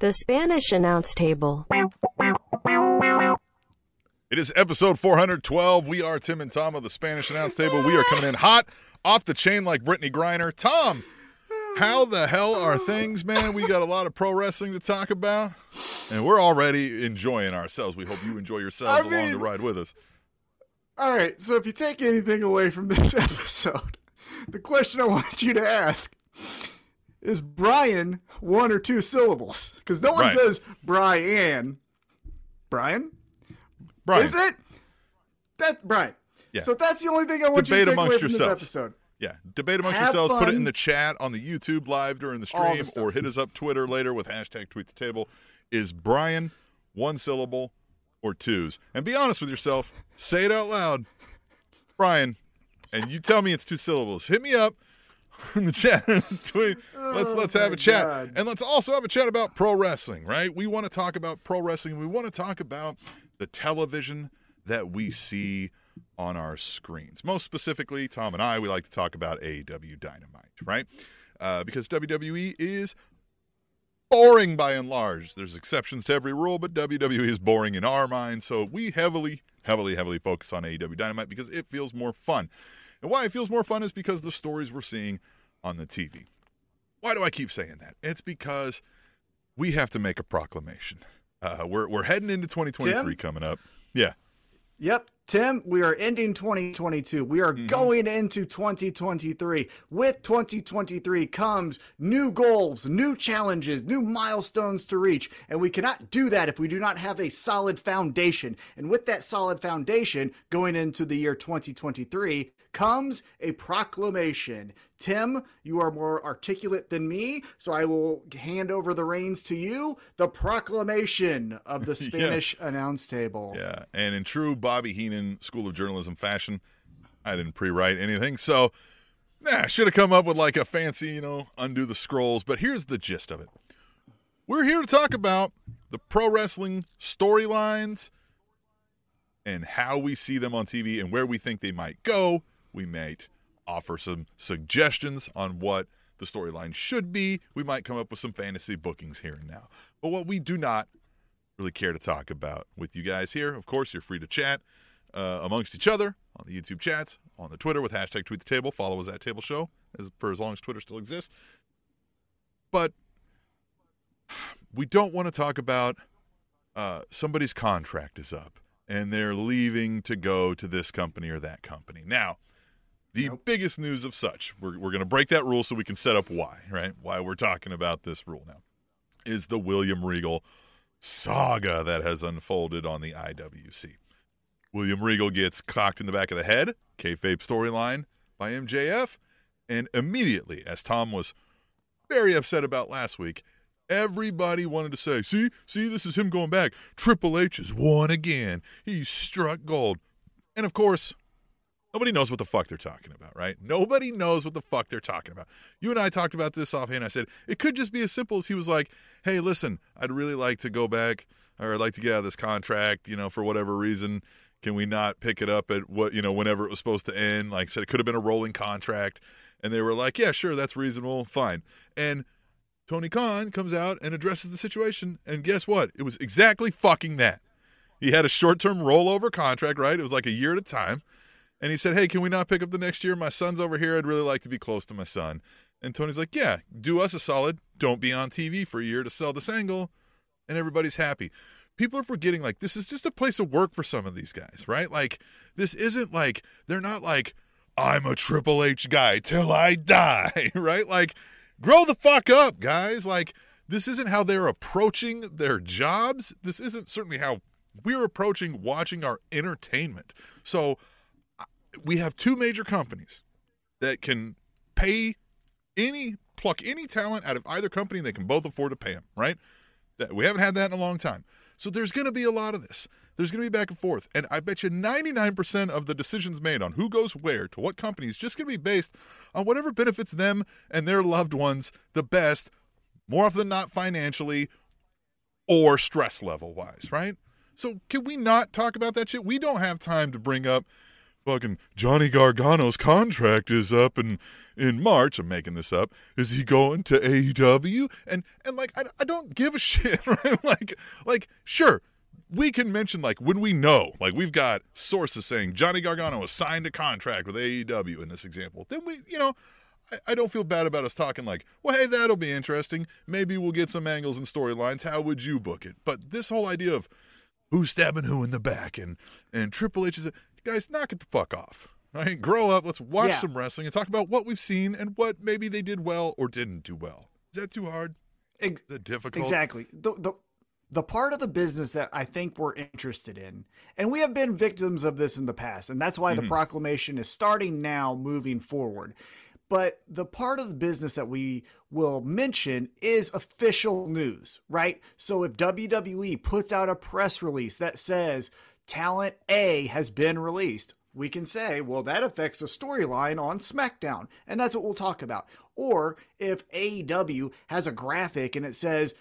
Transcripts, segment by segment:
The Spanish announce table. It is episode 412. We are Tim and Tom of the Spanish Announce Table. We are coming in hot, off the chain like Brittney Griner. Tom, how the hell are things, man? We got a lot of pro wrestling to talk about, and we're already enjoying ourselves. We hope you enjoy yourselves I along the ride with us. All right, so if you take anything away from this episode, the question I want you to ask is Brian one or two syllables? Because no one Right. says Brian. Brian? Brian, Is it? That Brian. Yeah. So that's the only thing I want Debate you to take away amongst from yourselves. this episode. Yeah, debate amongst Have yourselves. Put it in the chat on the YouTube live during the stream, or hit us up Twitter later with hashtag tweet the table. Is Brian one syllable or twos? And be honest with yourself. Say it out loud, Brian. And you tell me it's two syllables. Hit me up in the chat. Let's let's have Oh a chat, God. and let's also have a chat about pro wrestling. Right? We want to talk about pro wrestling. We want to talk about the television that we see on our screens. Most specifically, Tom and I, we like to talk about AEW Dynamite, right? Uh, because WWE is boring by and large. There's exceptions to every rule, but WWE is boring in our minds. So we heavily, heavily, heavily focus on AEW Dynamite because it feels more fun. And why it feels more fun is because the stories we're seeing on the TV. Why do I keep saying that? It's because we have to make a proclamation. Uh, we're, we're heading into 2023 Tim? coming up. Yeah. Yep. Tim, we are ending 2022. We Mm-hmm. are going into 2023. With 2023 comes new goals, new challenges, new milestones to reach. And we cannot do that if we do not have a solid foundation. And with that solid foundation going into the year 2023 comes a proclamation. Tim, you are more articulate than me, so I will hand over the reins to you. The proclamation of the Spanish announce table. Yeah, and in true Bobby Heenan School of Journalism fashion, I didn't pre-write anything, so nah, should have come up with like a fancy, you know, undo the scrolls. But here's the gist of it: we're here to talk about the pro wrestling storylines and how we see them on TV and where we think they might go. We might offer some suggestions on what the storyline should be. We might come up with some fantasy bookings here and now. But what we do not really care to talk about with you guys here. Of course, you're free to chat uh, amongst each other on the YouTube chats, on the Twitter with hashtag tweet the table. Follow us at Table Show as, for as long as Twitter still exists. But we don't want to talk about uh, somebody's contract is up and they're leaving to go to this company or that company. Now, the Nope. biggest news of such, we're, we're going to break that rule so we can set up why, right? Why we're talking about this rule now is the William Regal saga that has unfolded on the IWC. William Regal gets cocked in the back of the head, kayfabe storyline by MJF, and immediately, as Tom was very upset about last week, everybody wanted to say, "See, see, this is him going back. Triple H has won again. He struck gold." And of course, nobody knows what the fuck they're talking about, right? Nobody knows what the fuck they're talking about. You and I talked about this offhand. I said it could just be as simple as he was like, "Hey, listen, I'd really like to go back, or I'd like to get out of this contract, you know, for whatever reason." Can we not pick it up at what you know whenever it was supposed to end? Like I said, it could have been a rolling contract, and they were like, "Yeah, sure, that's reasonable, fine." And Tony Khan comes out and addresses the situation, and guess what? It was exactly fucking that. He had a short-term rollover contract, right? It was like a year at a time, and he said, "Hey, can we not pick up the next year? My son's over here. I'd really like to be close to my son." And Tony's like, "Yeah, do us a solid. Don't be on TV for a year to sell this angle." and everybody's happy. People are forgetting like this is just a place of work for some of these guys, right? Like this isn't like they're not like I'm a Triple H guy till I die, right? Like grow the fuck up, guys. Like this isn't how they're approaching their jobs. This isn't certainly how we're approaching watching our entertainment. So we have two major companies that can pay any pluck any talent out of either company and they can both afford to pay them, right? That we haven't had that in a long time. So there's going to be a lot of this. There's going to be back and forth. And I bet you 99% of the decisions made on who goes where to what company is just going to be based on whatever benefits them and their loved ones the best, more often than not financially or stress level wise, right? So can we not talk about that shit? We don't have time to bring up fucking Johnny Gargano's contract is up in in March. I'm making this up. Is he going to AEW? And and like I, I don't give a shit, right? Like like sure. We can mention like when we know, like we've got sources saying Johnny Gargano has signed a contract with AEW in this example. Then we, you know, I, I don't feel bad about us talking like, well, hey, that'll be interesting. Maybe we'll get some angles and storylines. How would you book it? But this whole idea of who's stabbing who in the back and and Triple H is guys, knock it the fuck off. Right? Grow up. Let's watch Yeah. some wrestling and talk about what we've seen and what maybe they did well or didn't do well. Is that too hard? Ex- Is that difficult? Exactly. The, the the part of the business that I think we're interested in, and we have been victims of this in the past, and that's why the mm-hmm. proclamation is starting now moving forward. But the part of the business that we will mention is official news, right? So if WWE puts out a press release that says talent A has been released, we can say, well, that affects a storyline on SmackDown. And that's what we'll talk about. Or if AEW has a graphic and it says,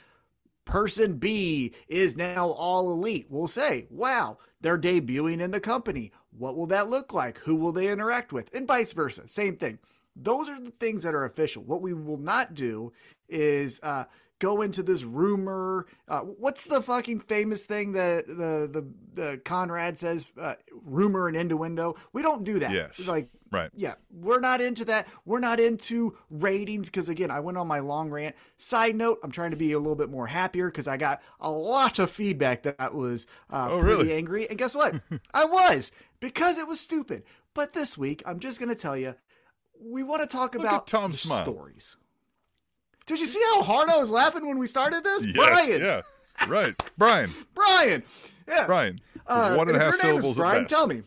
person B is now all elite. We'll say, wow, they're debuting in the company. What will that look like? Who will they interact with? And vice versa. Same thing. Those are the things that are official. What we will not do is uh, go into this rumor. Uh, what's the fucking famous thing that the the, the Conrad says? Uh, rumor and innuendo. We don't do that. Yes. It's like Right. yeah, we're not into that. We're not into ratings because again, I went on my long rant. Side note, I'm trying to be a little bit more happier because I got a lot of feedback that was uh, Oh, pretty really? angry. And guess what? I was because it was stupid. But this week, I'm just going to tell you, we want to talk Look about at Tom smile. stories. Did you see how hard I was laughing when we started this, Yes, Brian? Yeah. Right. Brian. Brian. Yeah. Brian. Uh, one and a half your name is syllables Brian, tell me.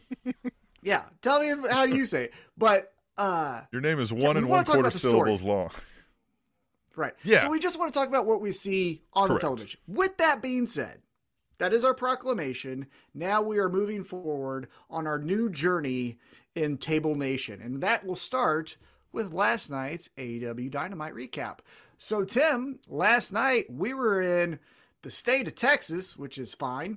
yeah, tell me how do you say it. But uh, Your name is one we and one quarter story. syllables long. Right. Yeah. So we just want to talk about what we see on Correct. the television. With that being said, that is our proclamation. Now we are moving forward on our new journey in Table Nation. And that will start with last night's AEW Dynamite recap. So, Tim, last night we were in the state of Texas, which is fine.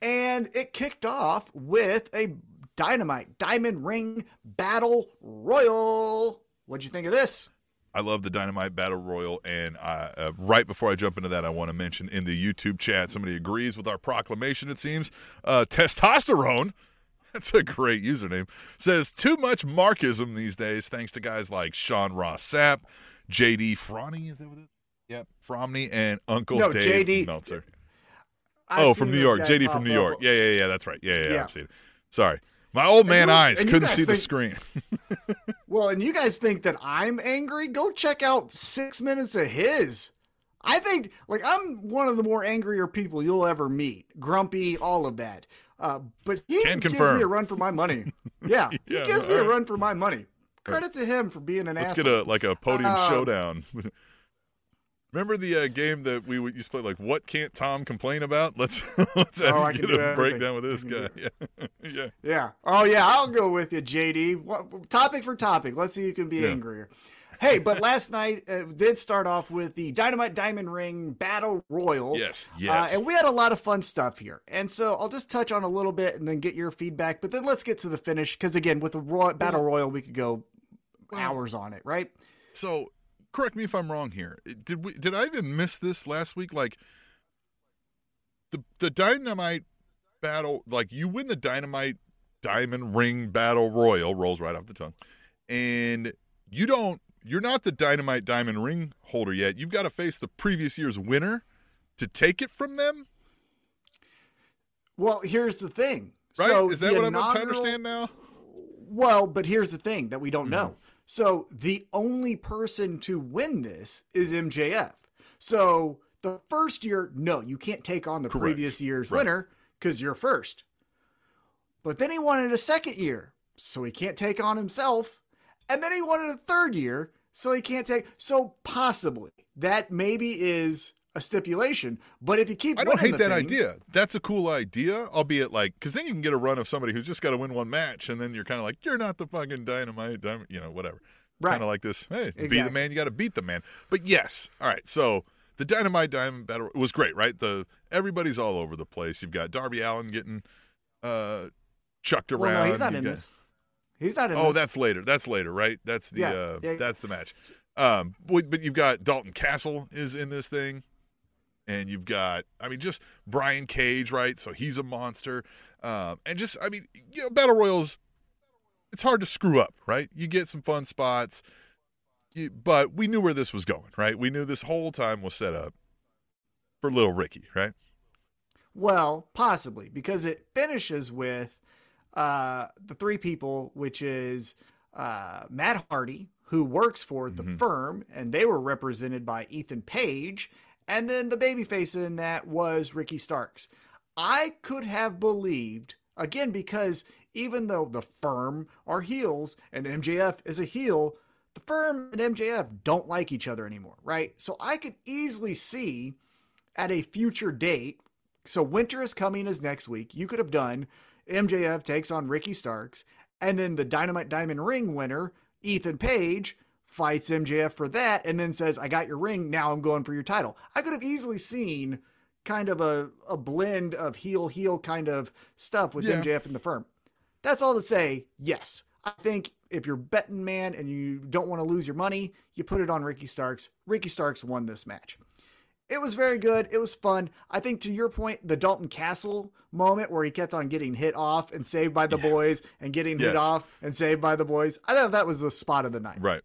And it kicked off with a Dynamite Diamond Ring Battle Royal. What'd you think of this? I love the Dynamite Battle Royal, and I, uh, right before I jump into that, I want to mention in the YouTube chat somebody agrees with our proclamation. It seems uh, testosterone. That's a great username. Says too much Markism these days, thanks to guys like Sean Ross Sapp, JD Fronny. Is that what it is? Yep, Fromney and Uncle No, Dave JD Meltzer. I've oh, from New York. JD from New. York. Yeah, yeah, yeah. That's right. Yeah, yeah, yeah. Yeah. I've seen it. Sorry. My old man eyes couldn't see the screen. Well, and you guys think that I'm angry? Go check out six minutes of his. I think, like, I'm one of the more angrier people you'll ever meet. Grumpy, all of that. Uh, but he Can gives confirm. me a run for my money. Yeah, he gives me a run for my money. Credit to him for being an Let's asshole. get a like a podium Um, showdown. Remember the uh, game that we would used to play? Like, what can't Tom complain about? Let's let's have Oh, I him can get a breakdown with this guy. Yeah, yeah. Yeah. Oh yeah, I'll go with you, JD. What, topic for topic. Let's see who can be Yeah. angrier. Hey, but last night uh, did start off with the Dynamite Diamond Ring Battle Royal. Yes, Uh, yes. and we had a lot of fun stuff here. And so I'll just touch on a little bit and then get your feedback. But then let's get to the finish because again, with the Roy- Battle Royal, we could go hours on it, right? So, correct me if I'm wrong here. Did we? Did I even miss this last week? Like the the dynamite battle. Like you win the dynamite diamond ring battle royal rolls right off the tongue, and you don't. You're not the dynamite diamond ring holder yet. You've got to face the previous year's winner to take it from them. Well, here's the thing. Right? So Is that what I'm to understand now? Well, but here's the thing that we don't Mm-hmm. know. So the only person to win this is MJF. So the first year, no, you can't take on the Correct. previous year's Right. winner because you're first. But then he wanted a second year, so he can't take on himself. And then he wanted a third year, so he can't take. So possibly that maybe is a stipulation. But if you keep, I don't hate that thing- idea. That's a cool idea, albeit like because then you can get a run of somebody who's just got to win one match, and then you're kind of like, you're not the fucking dynamite, dynamite you know, whatever. Right. Kind of like this. Hey, be the man, you got to beat the man. But yes, all right. So the dynamite diamond battle was great, right? The everybody's all over the place. You've got Darby Allin getting uh chucked Well, around. no, he's not You've in got- this. He's not in. Oh, this. that's later. That's later, right? That's the Yeah, uh, yeah. that's the match. Um, but but you've got Dalton Castle is in this thing, and you've got I mean just Brian Cage, right? So he's a monster, um, and just I mean you know battle royals, it's hard to screw up, right? You get some fun spots, you, but we knew where this was going, right? We knew this whole time was set up for little Ricky, right? Well, possibly because it finishes with uh, the three people, which is uh, Matt Hardy, who works for the Mhm. firm, and they were represented by Ethan Page, and then the babyface in that was Ricky Starks. I could have believed again because even though the firm are heels and MJF is a heel, the firm and MJF don't like each other anymore, right? So I could easily see at a future date. So winter is coming as next week. You could have done MJF takes on Ricky Starks, and then the Dynamite Diamond Ring winner, Ethan Page, fights MJF for that, and then says, I got your ring, now I'm going for your title. I could have easily seen kind of a, a blend of heel heel kind of stuff with Yeah. MJF and the firm. That's all to say, yes. I think if you're betting man and you don't want to lose your money, you put it on Ricky Starks. Ricky Starks won this match. It was very good. It was fun. I think to your point, the Dalton Castle moment where he kept on getting hit off and saved by the boys and getting hit off and saved by the boys. I thought that was the spot of the night. Right.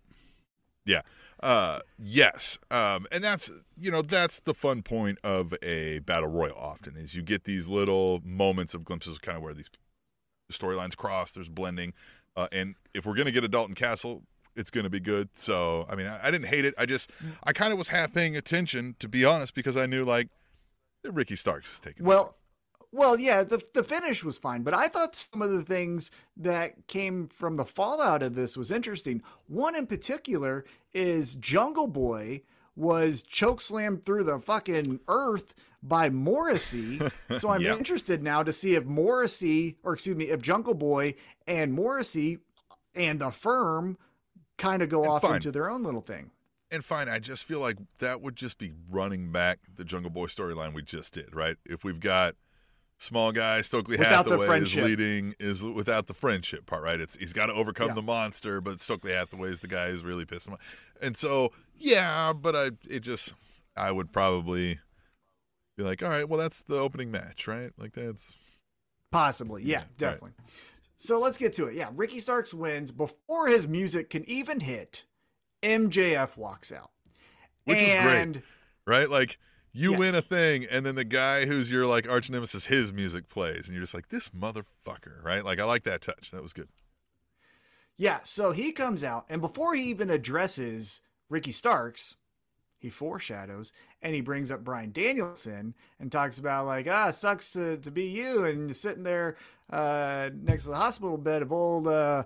Yeah. Uh yes. Um and that's you know, that's the fun point of a battle royal often is you get these little moments of glimpses of kind of where these storylines cross, there's blending. Uh and if we're gonna get a Dalton Castle, it's gonna be good. So I mean I, I didn't hate it. I just I kinda was half paying attention, to be honest, because I knew like Ricky Starks is taking this Well, well, yeah, the the finish was fine, but I thought some of the things that came from the fallout of this was interesting. One in particular is Jungle Boy was chokeslammed through the fucking earth by Morrissey. So I'm Yeah. interested now to see if Morrissey, or excuse me, if Jungle Boy and Morrissey and the firm kind of go And off fine. into their own little thing. And fine, I just feel like that would just be running back the Jungle Boy storyline we just did, right? If we've got small guy Stokely Without the Hathaway is friendship. leading is without the friendship part, right? It's he's got to overcome Yeah. the monster, but Stokely Hathaway is the guy who's really pissed him off. And so, yeah, but I it just I would probably be like, all right, well that's the opening match, right? Like that's Possibly. Yeah, right. definitely. So let's get to it. Yeah, Ricky Starks wins before his music can even hit. MJF walks out. which was and great, right? Like you Yes. win a thing, and then the guy who's your like arch nemesis, his music plays, and you're just like, this motherfucker, right? Like I like that touch. That was good. Yeah, so he comes out, and before he even addresses Ricky Starks, he foreshadows and he brings up Bryan Danielson and talks about like, ah, sucks to, to be you and you're sitting there uh, next to the hospital bed of old uh,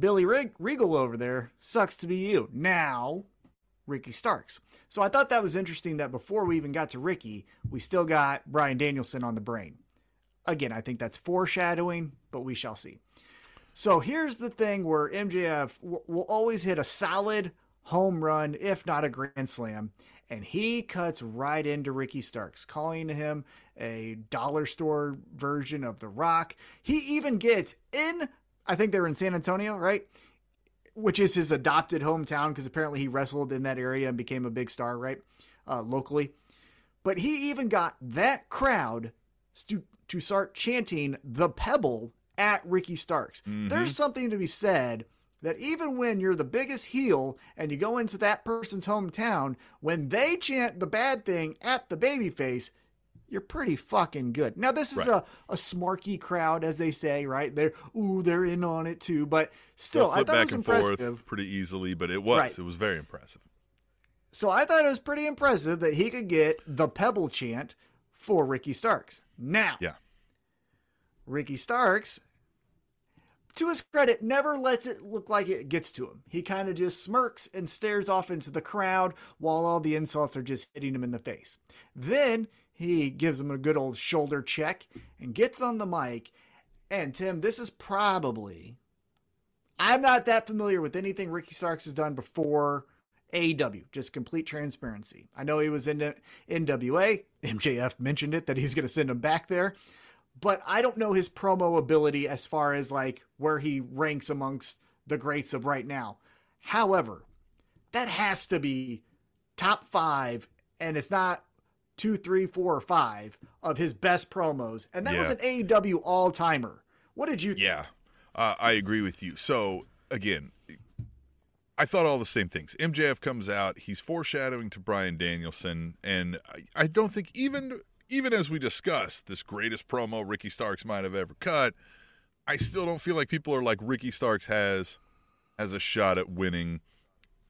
Billy Rig- Regal over there. Sucks to be you. Now, Ricky Starks. So I thought that was interesting that before we even got to Ricky, we still got Bryan Danielson on the brain. Again, I think that's foreshadowing, but we shall see. So here's the thing where MJF will always hit a solid home run, if not a grand slam. And he cuts right into Ricky Starks, calling him a dollar store version of The Rock. He even gets in, I think they were in San Antonio, right? Which is his adopted hometown because apparently he wrestled in that area and became a big star, right? Uh, locally. But he even got that crowd stu- to start chanting the pebble at Ricky Starks. There's something to be said that even when you're the biggest heel and you go into that person's hometown, when they chant the bad thing at the babyface, you're pretty fucking good. Now this is Right. a, a smarky crowd, as they say, right? They're ooh, they're in on it too. But still, I thought it was impressive. pretty easily, but it was Right. it was very impressive. So I thought it was pretty impressive that he could get the pebble chant for Ricky Starks. Now, Yeah. Ricky Starks, to his credit, never lets it look like it gets to him. He kind of just smirks and stares off into the crowd while all the insults are just hitting him in the face. Then he gives him a good old shoulder check and gets on the mic. And Tim, this is probably. I'm not that familiar with anything Ricky Starks has done before AEW, just complete transparency. I know he was in NWA. MJF mentioned it that he's going to send him back there. but I don't know his promo ability as far as like where he ranks amongst the greats of right now. However, that has to be top five, and it's not two, three, four, or five of his best promos, and that was an AEW all timer. What did you? Yeah, uh, I agree with you. So again, I thought all the same things. MJF comes out, he's foreshadowing to Bryan Danielson, and I, I don't think even even as we discussed this greatest promo Ricky Starks might have ever cut, I still don't feel like people are like Ricky Starks has has a shot at winning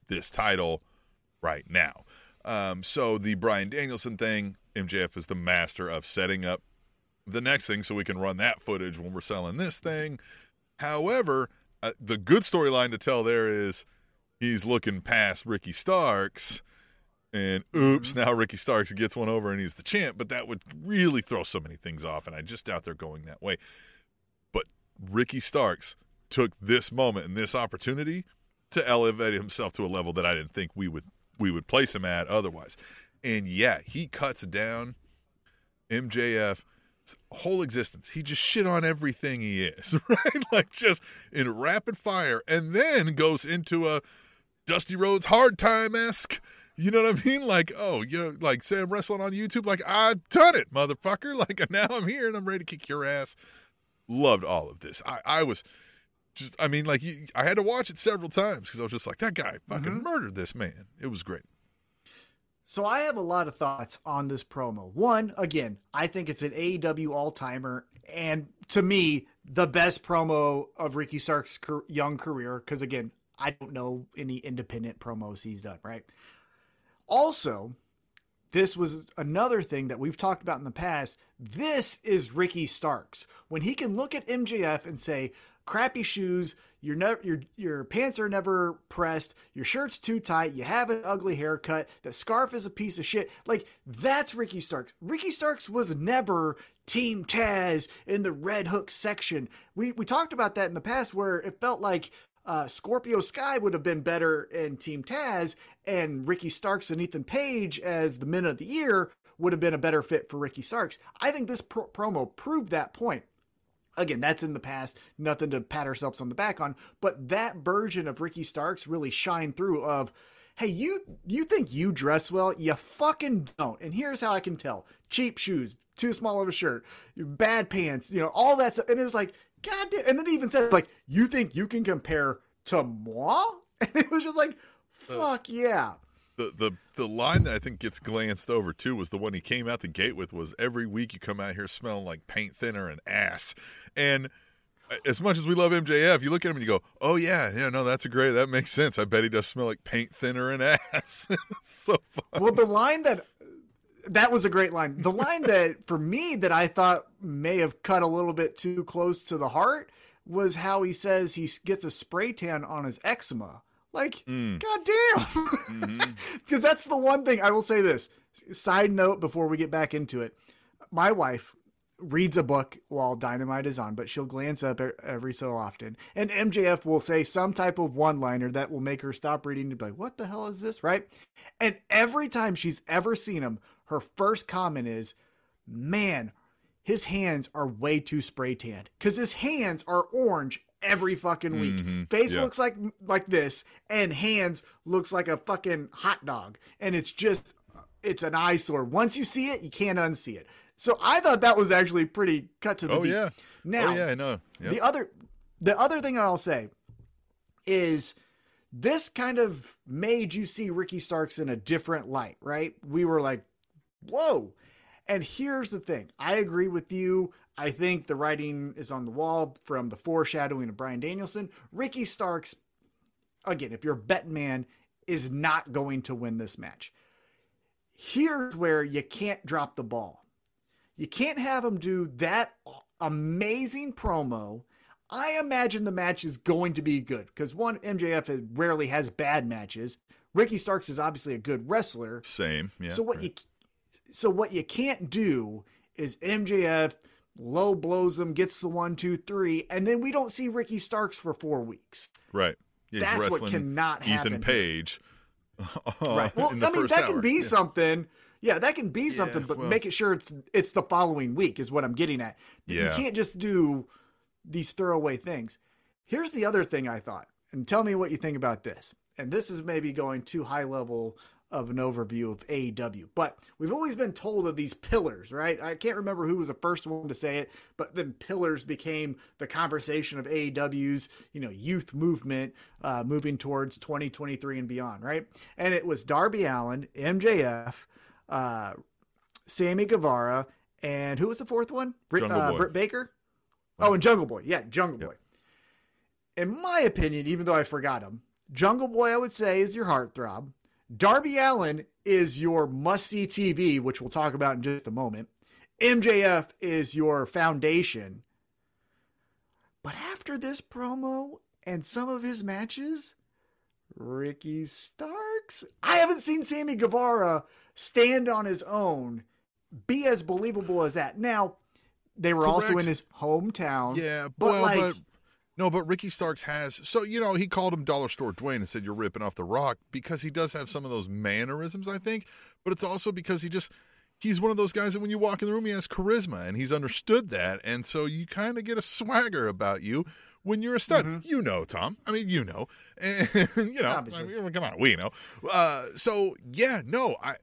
this title right now. Um, so the Bryan Danielson thing, MJF is the master of setting up the next thing so we can run that footage when we're selling this thing. However, uh, the good storyline to tell there is he's looking past Ricky Starks, and oops, now Ricky Starks gets one over and he's the champ. But that would really throw so many things off, and I just doubt they're going that way. But Ricky Starks took this moment and this opportunity to elevate himself to a level that I didn't think we would we would place him at otherwise. And yeah, he cuts down MJF whole existence. He just shit on everything he is, right? Like just in rapid fire, and then goes into a Dusty Rhodes hard time esque. You know what I mean? Like, oh, you know, like say I'm wrestling on YouTube, like I done it, motherfucker. Like now I'm here and I'm ready to kick your ass. Loved all of this. I, I was just, I mean, like you, I had to watch it several times because I was just like, that guy fucking mm-hmm. murdered this man. It was great. So I have a lot of thoughts on this promo. One, again, I think it's an AEW all timer, and to me, the best promo of Ricky Stark's young career. Because again, I don't know any independent promos he's done. Right. Also, this was another thing that we've talked about in the past. This is Ricky Starks when he can look at MJF and say, "Crappy shoes. Your never your your pants are never pressed. Your shirt's too tight. You have an ugly haircut. That scarf is a piece of shit." Like that's Ricky Starks. Ricky Starks was never Team Taz in the Red Hook section. We we talked about that in the past where it felt like uh, Scorpio Sky would have been better in Team Taz, and Ricky Starks and Ethan Page as the men of the year would have been a better fit for Ricky Starks. I think this pro- promo proved that point. Again, that's in the past, nothing to pat ourselves on the back on, but that version of Ricky Starks really shined through of hey, you you think you dress well? You fucking don't. And here's how I can tell. Cheap shoes, too small of a shirt, bad pants, you know, all that stuff. And it was like, God damn. And then he even said, like, you think you can compare to moi? And it was just like, fuck yeah. The the the line that I think gets glanced over too was the one he came out the gate with was every week you come out here smelling like paint thinner and ass. And uh, as much as we love MJF, you look at him and you go, "Oh yeah, yeah, no, that's a great. That makes sense. I bet he does smell like paint thinner and ass." So. Well, the line that that was a great line. The line that for me that I thought may have cut a little bit too close to the heart was how he says he gets a spray tan on his eczema. Like, mm. goddamn. Mm-hmm. Because that's the one thing I will say this. Side note before we get back into it. My wife reads a book while Dynamite is on, but she'll glance up every so often. And MJF will say some type of one liner that will make her stop reading and be like, what the hell is this? Right? And every time she's ever seen him, her first comment is, man, his hands are way too spray tanned because his hands are orange every fucking week. Mm-hmm. Face yeah. looks like like this, and hands looks like a fucking hot dog, and it's just it's an eyesore. Once you see it, you can't unsee it. So I thought that was actually pretty cut to the Oh beat. yeah. Now oh yeah, I know. Yep. the other the other thing I'll say is this kind of made you see Ricky Starks in a different light, right? We were like, whoa. And here's the thing. I agree with you. I think the writing is on the wall from the foreshadowing of Bryan Danielson. Ricky Starks, again, if you're a betting man, is not going to win this match. Here's where you can't drop the ball. You can't have him do that amazing promo. I imagine the match is going to be good because one, MJF rarely has bad matches. Ricky Starks is obviously a good wrestler. Same. Yeah. so what right. you so what you can't do is MJF low blows him, gets the one, two, three, and then we don't see Ricky Starks for four weeks. right. Yeah, he's That's what cannot Ethan happen. Page. Uh, right. Well, I mean, that hour. can be Yeah. something. Yeah, that can be something, but well- make it sure it's it's the following week is what I'm getting at. Yeah. You can't just do these throwaway things. Here's the other thing I thought, and tell me what you think about this. And this is maybe going too high level of an overview of AEW, but we've always been told of these pillars, right? I can't remember who was the first one to say it, but then pillars became the conversation of AEW's, you know, youth movement uh, moving towards 2023 and beyond, right? And it was Darby Allin, MJF, uh, Sammy Guevara, and who was the fourth one? Britt, uh, Britt Baker. Oh, and Jungle Boy. Yeah, Jungle Yep. Boy. In my opinion, even though I forgot him, Jungle Boy, I would say, is your heartthrob. Darby Allin is your must see TV, which we'll talk about in just a moment. MJF is your foundation. But after this promo and some of his matches, Ricky Starks, I haven't seen Sammy Guevara stand on his own, be as believable as that. Now, they were also in his hometown. Yeah, but well, like, but no, but Ricky Starks has. So you know, he called him Dollar Store Dwayne and said you're ripping off the Rock because he does have some of those mannerisms, I think. But it's also because he just he's one of those guys that when you walk in the room, he has charisma and he's understood that, and so you kind of get a swagger about you when you're a stud. Mm-hmm. You know, Tom. I mean, you know, and you know, I mean, come on, we know. Uh, so yeah, no, I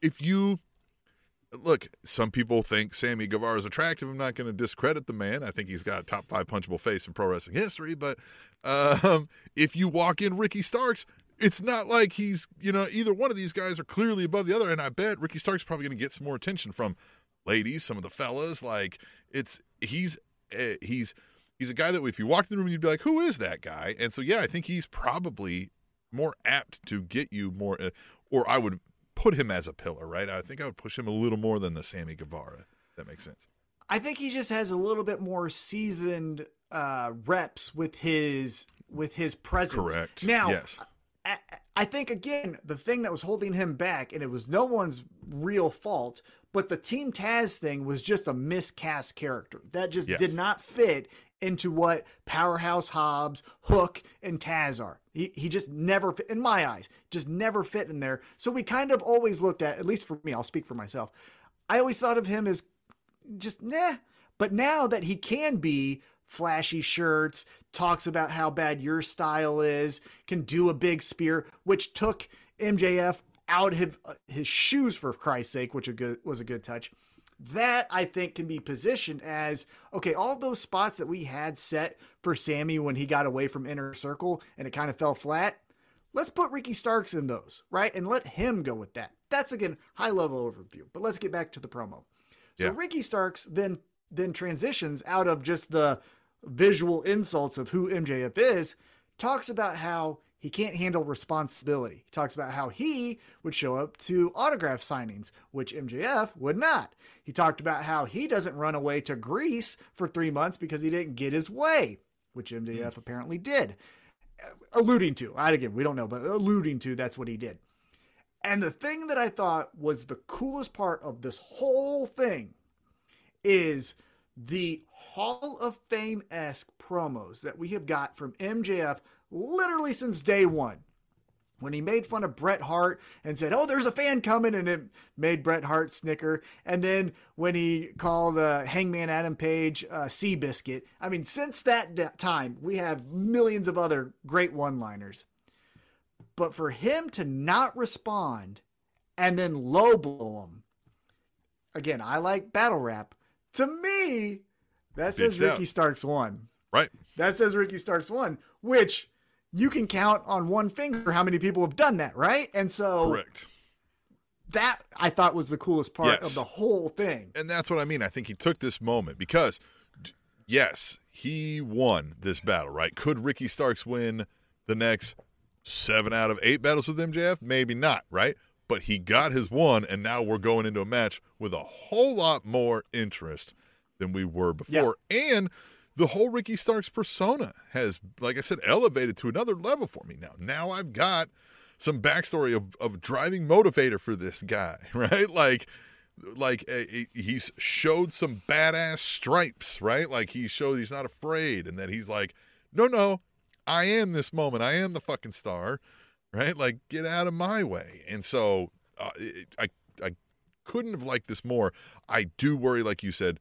if you look, some people think Sammy Guevara is attractive. I'm not going to discredit the man. I think he's got a top five punchable face in pro wrestling history. But um, if you walk in Ricky Starks, it's not like he's, you know, either one of these guys are clearly above the other. And I bet Ricky Starks probably going to get some more attention from ladies, some of the fellas. Like it's he's uh, he's he's a guy that if you walked in the room, you'd be like, who is that guy? And so yeah, I think he's probably more apt to get you more, uh, or I would put him as a pillar, right? I think I would push him a little more than the Sammy Guevara. if That makes sense. I think he just has a little bit more seasoned uh, reps with his with his presence. Correct. Now, Yes. I, I think again the thing that was holding him back, and it was no one's real fault, but the Team Taz thing was just a miscast character that just Yes. did not fit into what Powerhouse Hobbs, Hook, and Taz are. He, he just never fit, in my eyes, just never fit in there. So we kind of always looked at, at least for me, I'll speak for myself. I always thought of him as just nah. But now that he can be flashy shirts, talks about how bad your style is, can do a big spear, which took MJF out of uh, his shoes for Christ's sake, which a good, was a good touch. That I think can be positioned as okay, all those spots that we had set for Sammy when he got away from inner circle and it kind of fell flat. Let's put Ricky Starks in those, right? And let him go with that. That's again high level overview. But let's get back to the promo. So Yeah. Ricky Starks then then transitions out of just the visual insults of who MJF is, talks about how he can't handle responsibility. He talks about how he would show up to autograph signings, which MJF would not. He talked about how he doesn't run away to Greece for three months because he didn't get his way, which MJF hmm. apparently did. Uh, alluding to, I again, we don't know, but alluding to that's what he did. And the thing that I thought was the coolest part of this whole thing is the Hall of Fame esque promos that we have got from MJF literally since day one. When he made fun of Bret Hart and said, Oh, there's a fan coming, and it made Bret Hart snicker. And then when he called uh, Hangman Adam Page uh, Seabiscuit. I mean, since that time, we have millions of other great one liners. But for him to not respond and then low blow him, again, I like battle rap. To me, that says Bitched out. Ricky Starks won. Right. That says Ricky Starks won, which you can count on one finger how many people have done that, right? And so Correct. that I thought was the coolest part Yes. of the whole thing. And that's what I mean. I think he took this moment because, yes, he won this battle, right? Could Ricky Starks win the next seven out of eight battles with MJF? Maybe not, right? But he got his one, and now we're going into a match with a whole lot more interest than we were before. And the whole Ricky Starks persona has, like I said, elevated to another level for me now. Now I've got some backstory of, of driving motivator for this guy, right? Like, like uh, he- he's showed some badass stripes, right? Like he showed he's not afraid, and that he's like, no, no, I am this moment. I am the fucking star, right? Like get out of my way. And so uh, it, I I couldn't have liked this more. I do worry, like you said,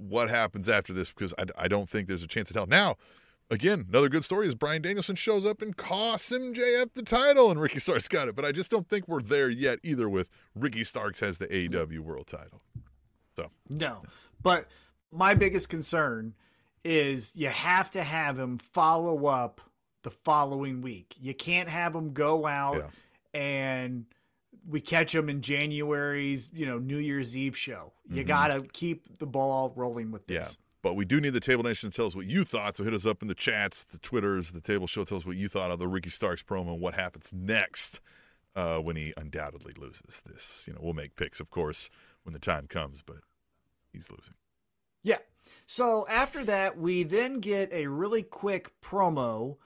what happens after this because I, I don't think there's a chance at hell. Now, again, another good story is Bryan Danielson shows up and costs MJF the title, and Ricky Starks got it. But I just don't think we're there yet either. With Ricky Starks has the AEW World Title. So no, but my biggest concern is you have to have him follow up the following week. You can't have him go out yeah. and we catch him in January's, you know, New Year's Eve show. You mm-hmm. got to keep the ball rolling with this. Yeah. But we do need the Table Nation to tell us what you thought. So hit us up in the chats, the Twitters, the Table Show. Tell us what you thought of the Ricky Starks promo and what happens next uh, when he undoubtedly loses this. You know, we'll make picks, of course, when the time comes, but he's losing. Yeah. So after that, we then get a really quick promo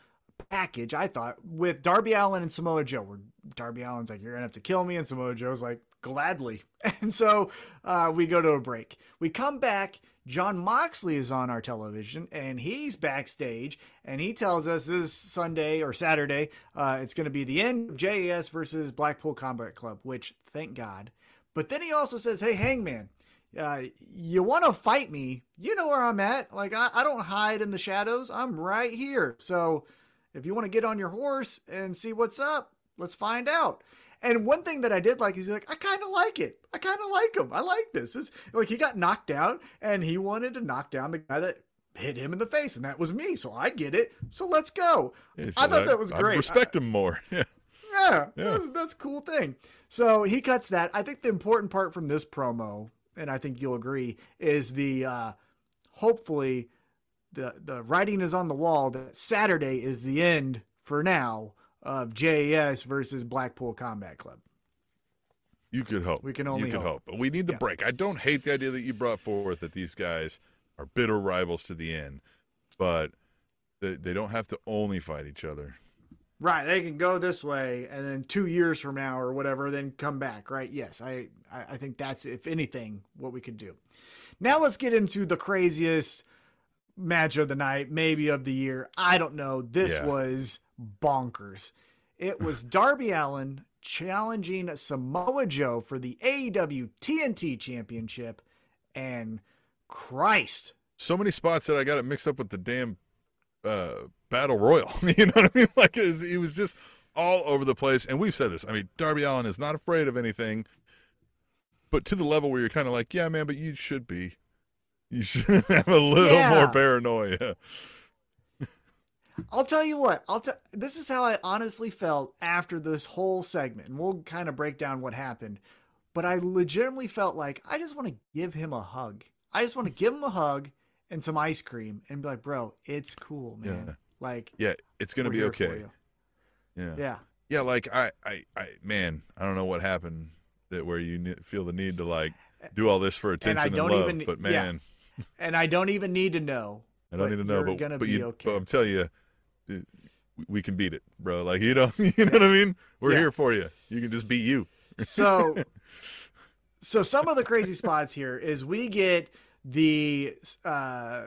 package, I thought, with Darby Allin and Samoa Joe. Where Darby Allin's like, You're to have to kill me. And Samoa Joe's like, Gladly. And so uh, we go to a break. We come back. Jon Moxley is on our television and he's backstage and he tells us this Sunday or Saturday, uh, it's going to be the end of JAS versus Blackpool Combat Club, which thank God. But then he also says, Hey, Hangman, uh, you want to fight me? You know where I'm at. Like, I, I don't hide in the shadows. I'm right here. So if you want to get on your horse and see what's up, let's find out. And one thing that I did like is like, I kind of like it. I kind of like him. I like this. It's like he got knocked down and he wanted to knock down the guy that hit him in the face, and that was me. So I get it. So let's go. Yeah, so I thought that was great. I respect him more. Yeah. Yeah, yeah. That's, that's a cool thing. So he cuts that. I think the important part from this promo, and I think you'll agree, is the uh, hopefully the the writing is on the wall that Saturday is the end for now of JAS versus Blackpool Combat Club. You could hope. We can only you could hope. hope. But we need the yeah. break. I don't hate the idea that you brought forth that these guys are bitter rivals to the end, but they, they don't have to only fight each other. Right, they can go this way, and then two years from now or whatever, then come back. Right? Yes, I I think that's if anything what we could do. Now let's get into the craziest match of the night, maybe of the year. I don't know. This yeah. was bonkers. It was Darby Allin challenging Samoa Joe for the AEW TNT Championship, and Christ. So many spots that I got it mixed up with the damn uh, Battle Royal. you know what I mean? Like it was, it was just all over the place. And we've said this. I mean, Darby Allin is not afraid of anything, but to the level where you're kind of like, yeah, man, but you should be. You should have a little yeah. more paranoia. I'll tell you what. I'll tell. This is how I honestly felt after this whole segment, and we'll kind of break down what happened. But I legitimately felt like I just want to give him a hug. I just want to give him a hug and some ice cream, and be like, "Bro, it's cool, man. Yeah. Like, yeah, it's gonna be okay. Yeah, yeah, yeah. Like I, I, I, man, I don't know what happened that where you feel the need to like do all this for attention and, and love, even, but man, yeah. And I don't even need to know. I don't need to know, but, but, you, okay. but I'm telling you, we can beat it, bro. Like you know, you know what I mean. We're yeah. here for you. You can just beat you. so, so some of the crazy spots here is we get the uh,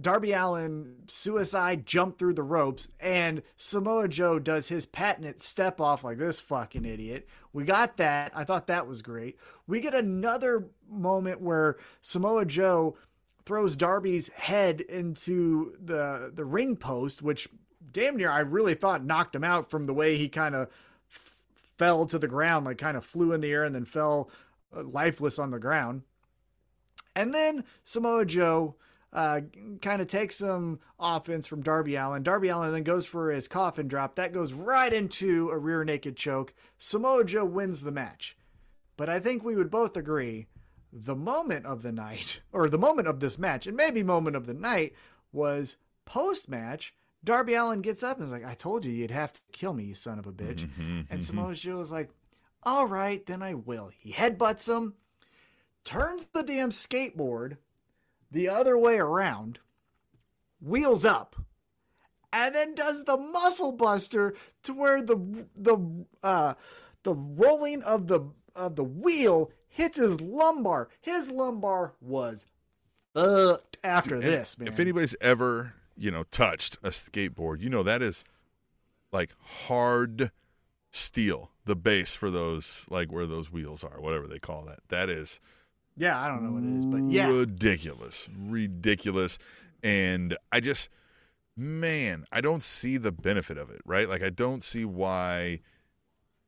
Darby Allin suicide jump through the ropes, and Samoa Joe does his patented step off like this fucking idiot. We got that. I thought that was great. We get another moment where Samoa Joe throws Darby's head into the the ring post, which damn near I really thought knocked him out from the way he kind of f- fell to the ground, like kind of flew in the air and then fell uh, lifeless on the ground. And then Samoa Joe uh, kind of takes some offense from Darby Allin. Darby Allin then goes for his coffin drop. That goes right into a rear naked choke. Samoa Joe wins the match. But I think we would both agree the moment of the night, or the moment of this match, and maybe moment of the night, was post match. Darby Allin gets up and is like, I told you you'd have to kill me, you son of a bitch. Mm-hmm, and mm-hmm. Samoa Joe is like, All right, then I will. He headbutts him, turns the damn skateboard the other way around, wheels up, and then does the muscle buster to where the the uh the rolling of the of the wheel hits his lumbar. His lumbar was fucked after and this, man. If anybody's ever, you know, touched a skateboard, you know that is like hard steel, the base for those like where those wheels are, whatever they call that. That is Yeah, I don't know what it is, but yeah. ridiculous, ridiculous, and I just, man, I don't see the benefit of it, right? Like I don't see why.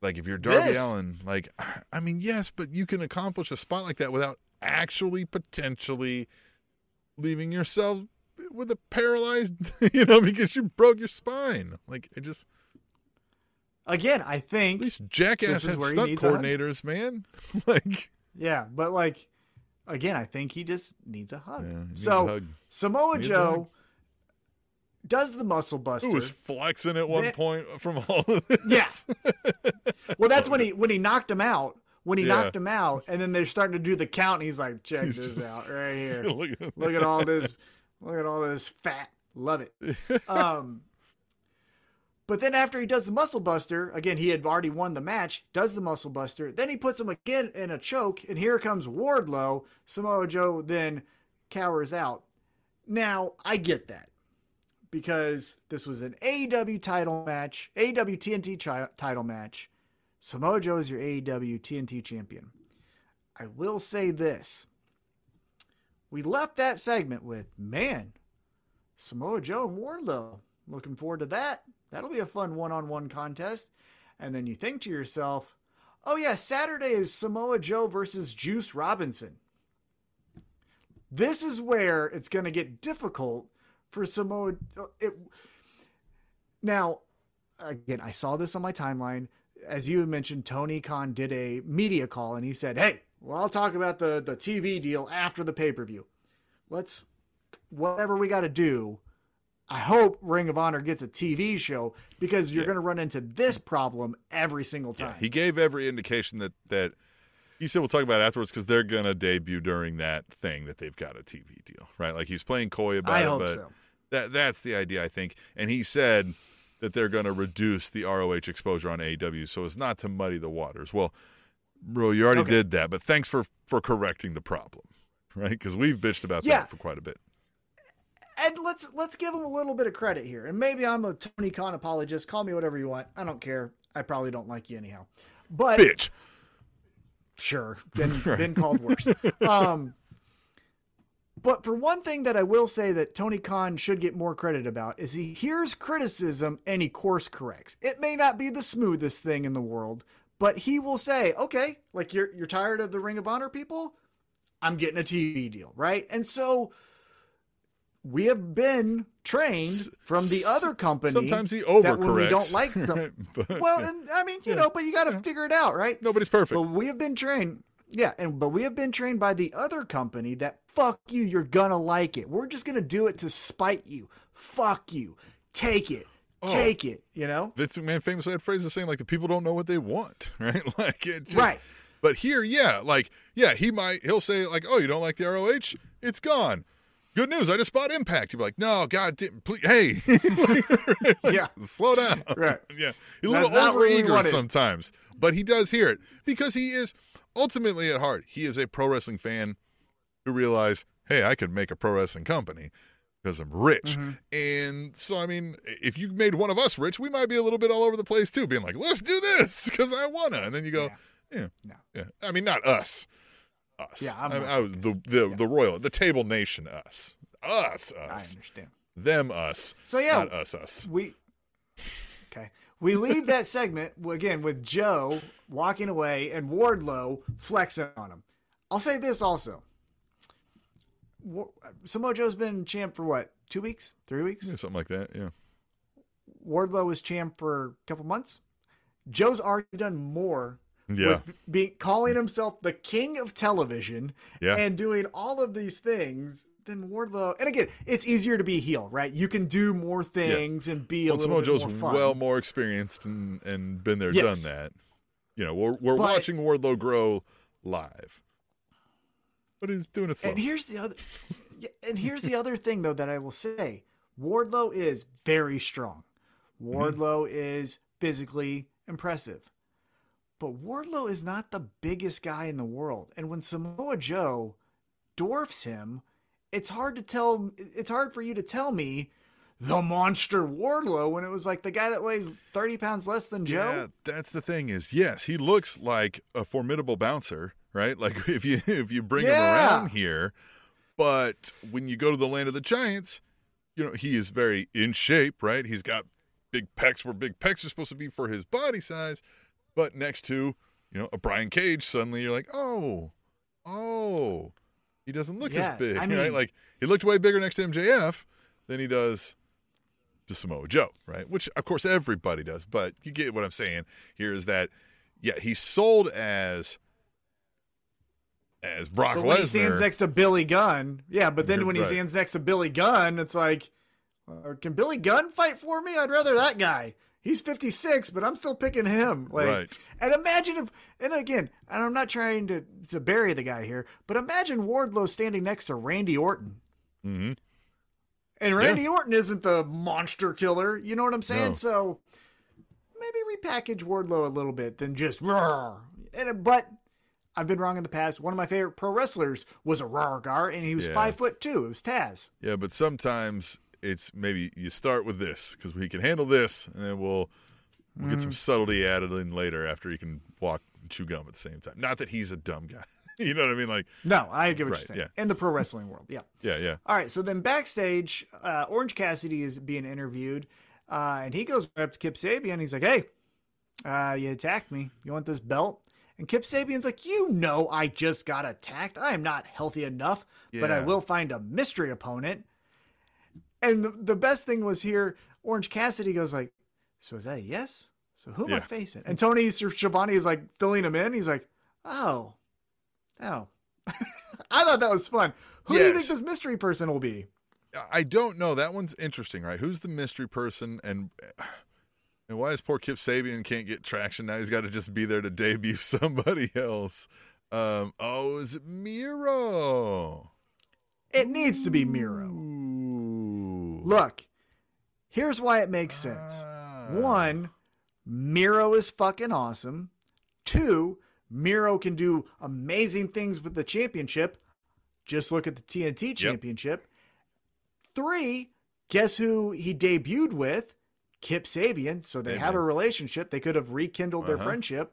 Like if you're Darby This- Allen, like I mean, yes, but you can accomplish a spot like that without actually potentially leaving yourself with a paralyzed, you know, because you broke your spine. Like it just Again, I think at least jackass had stunt coordinators, man. like yeah, but like again, I think he just needs a hug. Yeah, needs so a hug. Samoa Joe. Does the muscle buster. who was flexing at one That- point from all of this. Yeah. well, that's when he when he knocked him out. When he Yeah. knocked him out, and then they're starting to do the count, and he's like, "Check He's this out right here. Look at, Look at all this. Look at all this fat. Love it." Um, but then after he does the muscle buster, again, he had already won the match. Does the muscle buster, then he puts him again in a choke, and here comes Wardlow. Samoa Joe then cowers out. Now I get that because this was an AEW title match, AEW TNT chi- title match. Samoa Joe is your AEW TNT champion. I will say this. We left that segment with, man, Samoa Joe and Wardlow. Looking forward to that. That'll be a fun one on one contest. And then you think to yourself, oh, yeah, Saturday is Samoa Joe versus Juice Robinson. This is where it's going to get difficult for Samoa. It, now, again, I saw this on my timeline. As you mentioned, Tony Khan did a media call and he said, Hey, well, I'll talk about the, the TV deal after the pay per view. Let's, whatever we got to do. I hope Ring of Honor gets a TV show because you're Yeah. going to run into this problem every single Yeah, time. he gave every indication that that he said we'll talk about it afterwards because they're gonna debut during that thing that they've got a TV deal, right? Like he's playing coy about I it, hope but so. That that's the idea, I think. And he said that they're gonna reduce the ROH exposure on AEW so as not to muddy the waters. Well, bro, you already Okay. did that, but thanks for for correcting the problem, right? Because we've bitched about Yeah. that for quite a bit. and let's let's give him a little bit of credit here. And maybe I'm a Tony Khan apologist. Call me whatever you want. I don't care. I probably don't like you anyhow. But Bitch. sure, been been called worse. Um, but for one thing that I will say that Tony Khan should get more credit about is he hears criticism and he course corrects. It may not be the smoothest thing in the world, but he will say, "Okay, like you're you're tired of the Ring of Honor people? I'm getting a TV deal, right?" And so we have been trained from the other company. Sometimes he that when we don't like them. right? But- well, and I mean, you know, but you got to figure it out, right? nobody's perfect. But we have been trained, yeah, and but we have been trained by the other company that fuck you, you're gonna like it. We're just gonna do it to spite you. Fuck you. Take it. Oh. Take it. You know? Vince McMahon famously had phrases saying like the people don't know what they want, right? Like it just, Right. But here, yeah, like yeah, he might he'll say like, oh, you don't like the ROH? It's gone. Good news, I just bought Impact. You'd be like, no, God, please, hey, Like, Yeah. slow down. Right. yeah, he's a little over what we overeager wanted. sometimes, but he does hear it because he is ultimately at heart he is a pro wrestling fan who realize, hey, I could make a pro wrestling company because I'm rich. Mm-hmm. And so, I mean, if you made one of us rich, we might be a little bit all over the place too, being like, let's do this because I wanna. And then you go, yeah, No. yeah. I mean, not us. Us. Yeah, I'm I, I, the the the royal, the table nation, us, us, us. I understand. them, us. So yeah, not us, us. we okay. We leave that segment again with Joe walking away and Wardlow flexing on him. I'll say this also. Samoa Joe's been champ for what? Two weeks? Three weeks? Yeah, something like that. Yeah. Wardlow was champ for a couple months. Joe's already done more Yeah. with being calling himself the king of television Yeah. and doing all of these things than Wardlow. And again, it's easier to be a heel, right? You can do more things and be a Well, little Samoa bit Joe's more fun. well more experienced and, and been there, Yes. done that. You know, we're we're But- watching Wardlow grow live, but he's doing it slow. And here's the other and here's the other thing though that I will say. Wardlow is very strong. Mm-hmm. Wardlow is physically impressive. But Wardlow is not the biggest guy in the world. And when Samoa Joe dwarfs him, it's hard to tell it's hard for you to tell me the monster Wardlow when it was like the guy that weighs 30 pounds less than Joe? Yeah, that's the thing is, yes, he looks like a formidable bouncer, right? Like if you if you bring him around here, but when you go to the land of the giants, you know, he is very in shape, right? He's got big pecs where big pecs are supposed to be for his body size, but next to, you know, a Brian Cage, suddenly you're like, "Oh. Oh. He doesn't look Yeah, as big." I right? Like he looked way bigger next to MJF than he does to Samoa Joe, right? Which of course everybody does, but you get what I'm saying here is that yeah, he's sold as as Brock But when he stands next to Billy Gunn, yeah, but then when he right. stands next to Billy Gunn, it's like, uh, can Billy Gunn fight for me? I'd rather that guy. He's 56, but I'm still picking him. Like, Right. And imagine if, and again, and I'm not trying to, to bury the guy here, but imagine Wardlow standing next to Randy Orton. hmm And Randy Orton isn't the monster killer. You know what I'm saying? No. So maybe repackage Wardlow a little bit than just roar. And but I've been wrong in the past. One of my favorite pro wrestlers was a gar, and he was Yeah. five foot two. It was Taz. Yeah, but sometimes it's maybe you start with this because we can handle this, and then we'll we'll get some Mm. subtlety added in later after he can walk and chew gum at the same time. Not that he's a dumb guy, you know what I mean? Like, No, I get what Right, you're saying. yeah. In the pro wrestling world, yeah. yeah, yeah, All right, so then backstage, uh, Orange Cassidy is being interviewed, uh, and he goes right up to Kip Sabian. He's like, "Hey, uh, you attacked me. You want this belt?" And Kip Sabian's like, "You know, I just got attacked. I am not healthy enough, but I will find a mystery opponent." And the, the best thing was here, Orange Cassidy goes like, "So is that a yes? So who am I Yeah. facing?" And Tony Schiavone is like filling him in. He's like, "Oh, oh." I thought that was fun. Who do you think this mystery person will be? I don't know. That one's interesting, right? Who's the mystery person, and and why is poor Kip Sabian can't get traction now? He's got to just be there to debut somebody else. Um, oh, is it Miro? It needs to be Miro. Ooh. Look, here's why it makes sense. Ah. One, Miro is fucking awesome. Two, Miro can do amazing things with the championship. Just look at the TNT championship. Three, guess who he debuted with? Kip Sabian. So they have a relationship. They could have rekindled their Uh-huh. friendship.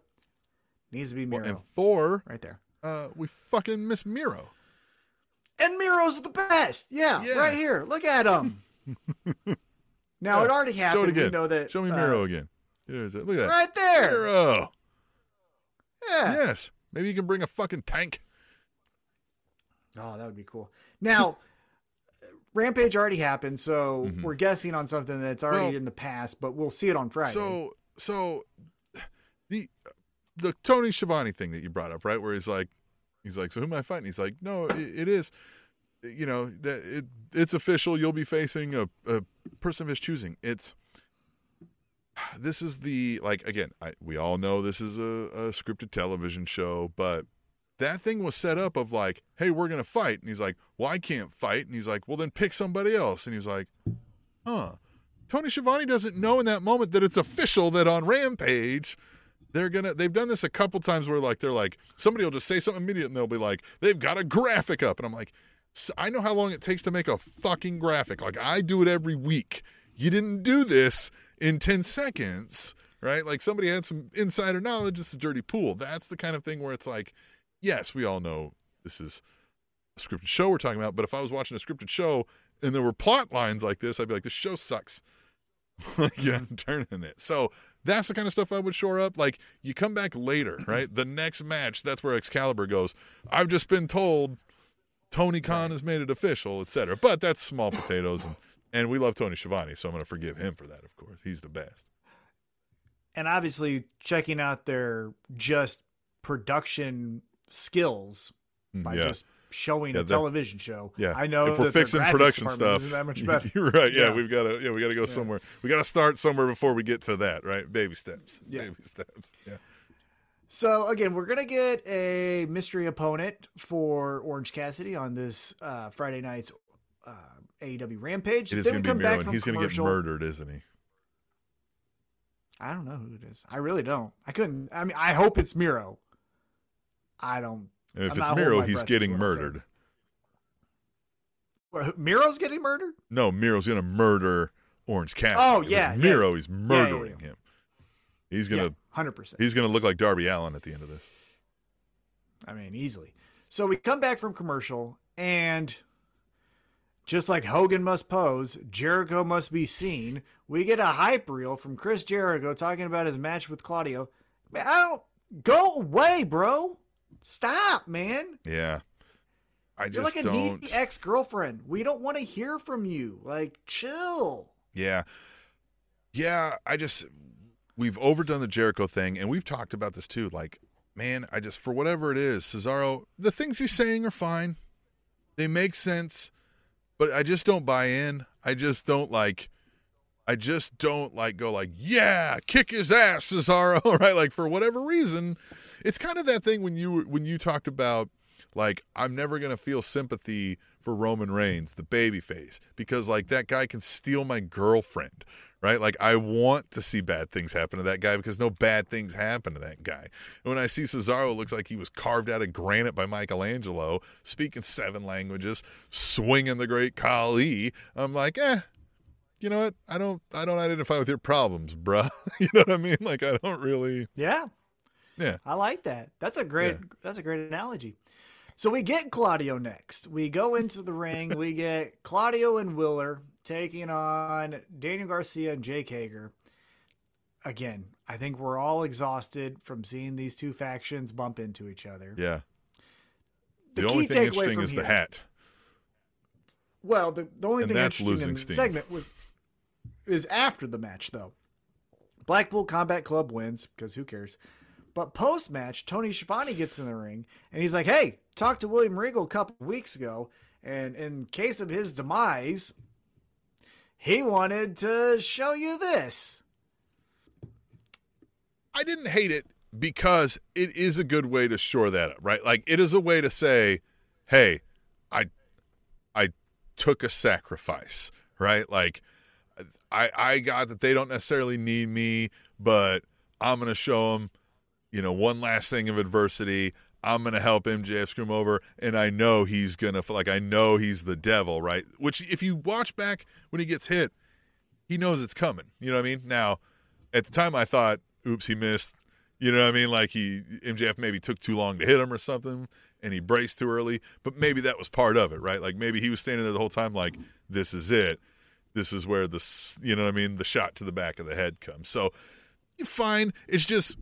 Needs to be Miro. And four, right there. uh, we fucking miss Miro. And Miro's the best. Yeah, Yeah. right here. Look at him. now Yeah. it already Show happened. it again. We know that. Show me uh, Miro again. Here's it. Look at that. right there. Miro. Yeah. Yes. Maybe you can bring a fucking tank. Oh, that would be cool. Now, Rampage already happened, so Mhm. we're guessing on something that's already Well- in the past, but we'll see it on Friday. So, so the the Tony Schiavone thing that you brought up, right? Where he's like, he's like, so who am I fighting? He's like, no, it, it is, you know, that it it's official. You'll be facing a, a person of his choosing. It's this is the like again. I, we all know this is a, a scripted television show, but that thing was set up of like, hey, we're gonna fight, and he's like, well, I can't fight, and he's like, well, then pick somebody else, and he's like, huh. Tony Schiavone doesn't know in that moment that it's official that on Rampage they're gonna they've done this a couple times where like they're like somebody will just say something immediate and they'll be like they've got a graphic up. And I'm like "S- I know how long it takes to make a fucking graphic. Like I do it every week. You didn't do this in 10 seconds right? Like somebody had some insider knowledge. This is dirty pool. That's the kind of thing where it's like yes we all know this is a scripted show we're talking about but if I was watching a scripted show and there were plot lines like this I'd be like this show sucks like yeah, mm-hmm. turning it. So that's the kind of stuff I would shore up. Like you come back later, right? The next match, that's where Excalibur goes. I've just been told Tony Khan has made it official, etc. But that's small potatoes, and and we love Tony Schiavone, so I'm going to forgive him for that. Of course, he's the best. and obviously checking out their just production skills by yeah. just showing Yeah, a television show. Yeah, I know if we're that fixing production stuff, that much better. You're right. Yeah, Yeah. we've got to. Yeah, we got to go somewhere. We got to start somewhere before we get to that. Right, baby steps. Yeah. Baby steps. Yeah. So again, we're gonna get a mystery opponent for Orange Cassidy on this uh, Friday night's uh, AEW Rampage. It is Then gonna be Miro, he's going to get murdered, isn't he? I don't know who it is. I really don't. I couldn't. I mean, I hope it's Miro. I don't. And if I'm it's Miro, he's getting what I'm saying. murdered. Miro's getting murdered? No, Miro's gonna murder Orange Cassidy. Oh, yeah, yeah. Miro, he's yeah, murdering him. He's gonna hundred percent. he's gonna look like Darby Allin at the end of this. I mean, easily. So we come back from commercial, and just like Hogan must pose, Jericho must be seen. We get a hype reel from Chris Jericho talking about his match with Claudio. Man, I don't go away, bro. Stop, man. Yeah. I You're just like a don't. needy ex girlfriend. We don't want to hear from you. Like, chill. Yeah. Yeah, I just we've overdone the Jericho thing and we've talked about this too. Like, man, I just for whatever it is, Cesaro, the things he's saying are fine. They make sense, but I just don't buy in. I just don't like I just don't like go like, yeah, kick his ass, Cesaro, right? Like for whatever reason, it's kind of that thing when you when you talked about like I'm never gonna feel sympathy for Roman Reigns, the babyface, because like that guy can steal my girlfriend, right? Like I want to see bad things happen to that guy because no bad things happen to that guy. And when I see Cesaro, it looks like he was carved out of granite by Michelangelo, speaking seven languages, swinging the great Khali. I'm like, eh, you know what? I don't I don't identify with your problems, bruh. you know what I mean? Like I don't really Yeah. Yeah. I like that. That's a great Yeah. that's a great analogy. So we get Claudio next. We go into the ring. We get Claudio and Wheeler taking on Daniel Garcia and Jake Hager. Again, I think we're all exhausted from seeing these two factions bump into each other. Yeah. The The, only thing interesting is the here- hat. Well, the, the only And thing that's interesting losing in the steam. segment was is after the match though. Blackpool Combat Club wins because who cares? But post match, Tony Schiavone gets in the ring and he's like, "Hey, talked to William Regal a couple weeks ago, and in case of his demise, he wanted to show you this." I didn't hate it because it is a good way to shore that up, right? Like it is a way to say, "Hey, I I took a sacrifice," right? Like I I got that they don't necessarily need me, but I'm going to show them, you know, one last thing of adversity. I'm going to help MJF screw him over, and I know he's going to like I know he's the devil, right? Which if you watch back when he gets hit, he knows it's coming. You know what I mean? Now, at the time, I thought, "Oops, he missed." You know what I mean? Like he MJF maybe took too long to hit him or something, and he braced too early. But maybe that was part of it, right? Like maybe he was standing there the whole time, like this is it. This is where the you know what I mean? The shot to the back of the head comes. So fine. It's just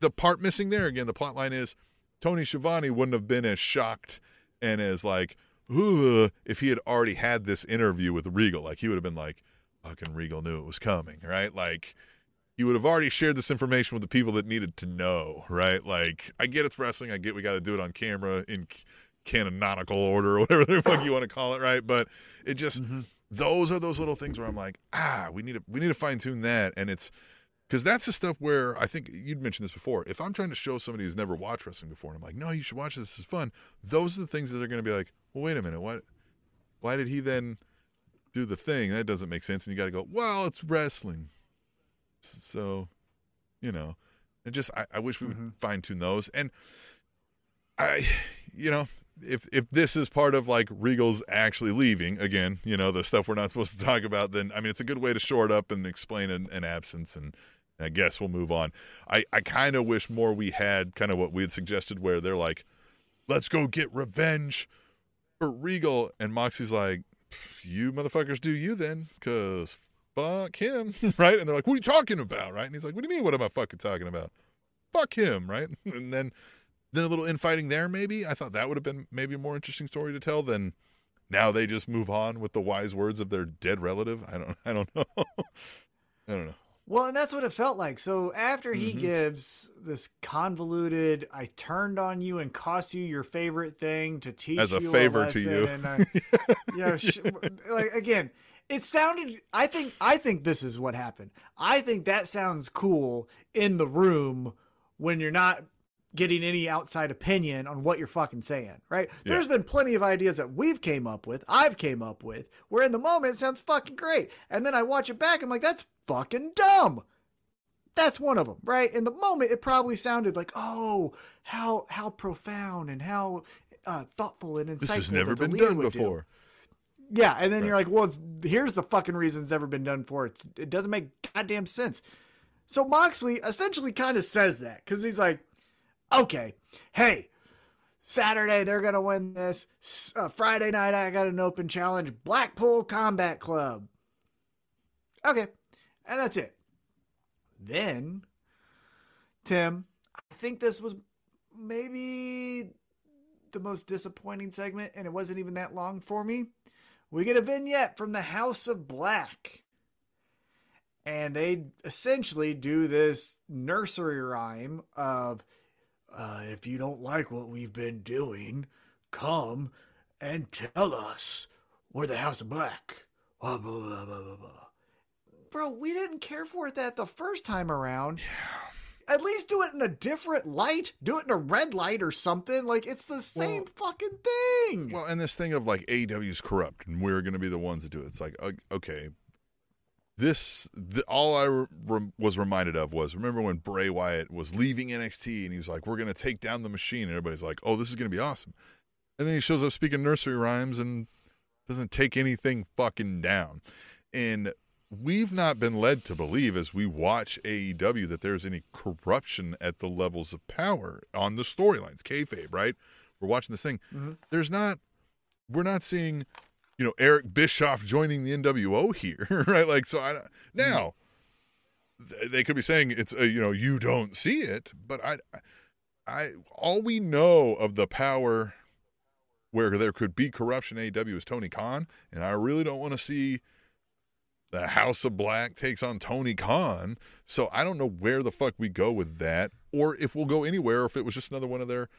the part missing there again. The plot line is Tony Schiavone wouldn't have been as shocked and as like, Ugh, if he had already had this interview with Regal. Like he would have been like, fucking Regal knew it was coming, right? Like he would have already shared this information with the people that needed to know, right? Like I get it's wrestling. I get we got to do it on camera in canonical order or whatever the fuck you want to call it, right? But it just mm-hmm. Those are those little things where I'm like, ah, we need to we need to fine tune that, and it's because that's the stuff where I think you'd mentioned this before. If I'm trying to show somebody who's never watched wrestling before, and I'm like, no, you should watch this. This is fun. Those are the things that they're going to be like, well, wait a minute, what? Why did he then do the thing? That doesn't make sense. And you got to go, well, it's wrestling. So, you know, and just I, I wish we would fine tune those. And I, you know, if if this is part of like Regal's actually leaving again, you know, the stuff we're not supposed to talk about, then I mean, it's a good way to short up and explain an, an absence. And I guess we'll move on. I I kind of wish more we had kind of what we had suggested, where they're like, let's go get revenge for Regal, and Moxie's like, you motherfuckers do you then, cause fuck him, right? And they're like, what are you talking about, right? And he's like, what do you mean? What am I fucking talking about? Fuck him, right? And then then a little infighting there, maybe. I thought that would have been maybe a more interesting story to tell than now they just move on with the wise words of their dead relative. I don't I don't know. I don't know. Well, and that's what it felt like. So after he Mm-hmm. gives this convoluted, I turned on you and cost you your favorite thing to teach As a favor to lesson you. And, uh, yeah, sh- like again, it sounded. I think. I think this is what happened. I think that sounds cool in the room when you're not getting any outside opinion on what you're fucking saying, right? Yeah. There's been plenty of ideas that we've came up with, I've came up with, where in the moment it sounds fucking great. And then I watch it back, I'm like, that's fucking dumb. That's one of them, right? In the moment, it probably sounded like, oh, how how profound and how uh, thoughtful and insightful. This has never been done would do. before. Yeah, and then Right. you're like, well, it's, here's the fucking reason it's ever been done for. It's, it doesn't make goddamn sense. So Moxley essentially kind of says that because he's like, okay, hey, Saturday they're gonna win this. Uh, Friday night I got an open challenge, Blackpool Combat Club. Okay, and that's it. Then, Tim, I think this was maybe the most disappointing segment, and it wasn't even that long for me. We get a vignette from the House of Black. And they essentially do this nursery rhyme of uh, if you don't like what we've been doing, come and tell us. We're the House of Black. Blah, blah, blah, blah, blah, blah. Bro, we didn't care for it that the first time around. At least do it in a different light. Do it in a red light or something. Like it's the same fucking thing. Well, and this thing of like AEW's corrupt and we're going to be the ones that do it. It's like, okay, this, the, all I re- was reminded of was remember when Bray Wyatt was leaving NXT and he was like, we're going to take down the machine. And everybody's like, oh, this is going to be awesome. And then he shows up speaking nursery rhymes and doesn't take anything fucking down. And we've not been led to believe as we watch AEW that there's any corruption at the levels of power on the storylines, kayfabe, right? We're watching this thing. Mm-hmm. There's not, we're not seeing, you know, Eric Bischoff joining the NWO here, right? Like, so I, now they could be saying it's, uh, you know, you don't see it, but I, I, all we know of the power where there could be corruption AEW is Tony Khan, and I really don't want to see the House of Black takes on Tony Khan. So I don't know where the fuck we go with that, or if we'll go anywhere, or if it was just another one of their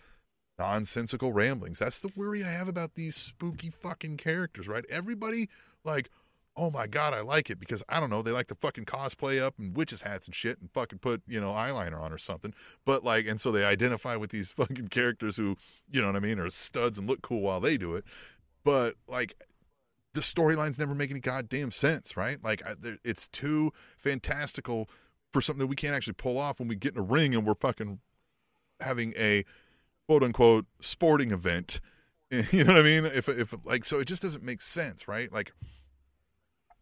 nonsensical ramblings. That's the worry I have about these spooky fucking characters, right? Everybody like, oh my god, I like it because I don't know, they like to fucking cosplay up and witches hats and shit and fucking put, you know, eyeliner on or something. But like and so they identify with these fucking characters who, you know what I mean, are studs and look cool while they do it. But like the storylines never make any goddamn sense, right? Like I, it's too fantastical for something that we can't actually pull off when we get in a ring and we're fucking having a quote unquote sporting event. You know what I mean? If if like so, it just doesn't make sense, right? Like.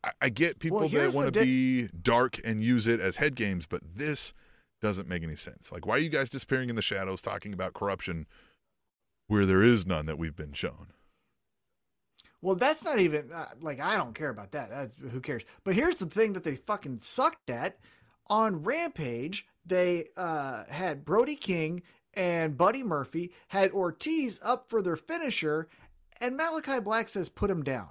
I, I get people Well, that want to di- be dark and use it as head games, but this doesn't make any sense. Like, why are you guys disappearing in the shadows talking about corruption where there is none that we've been shown? Well, that's not even uh, like I don't care about that. That's who cares. But here's the thing that they fucking sucked at on Rampage. They uh, had Brody King and Buddy Murphy had Ortiz up for their finisher, and Malachi Black says put him down.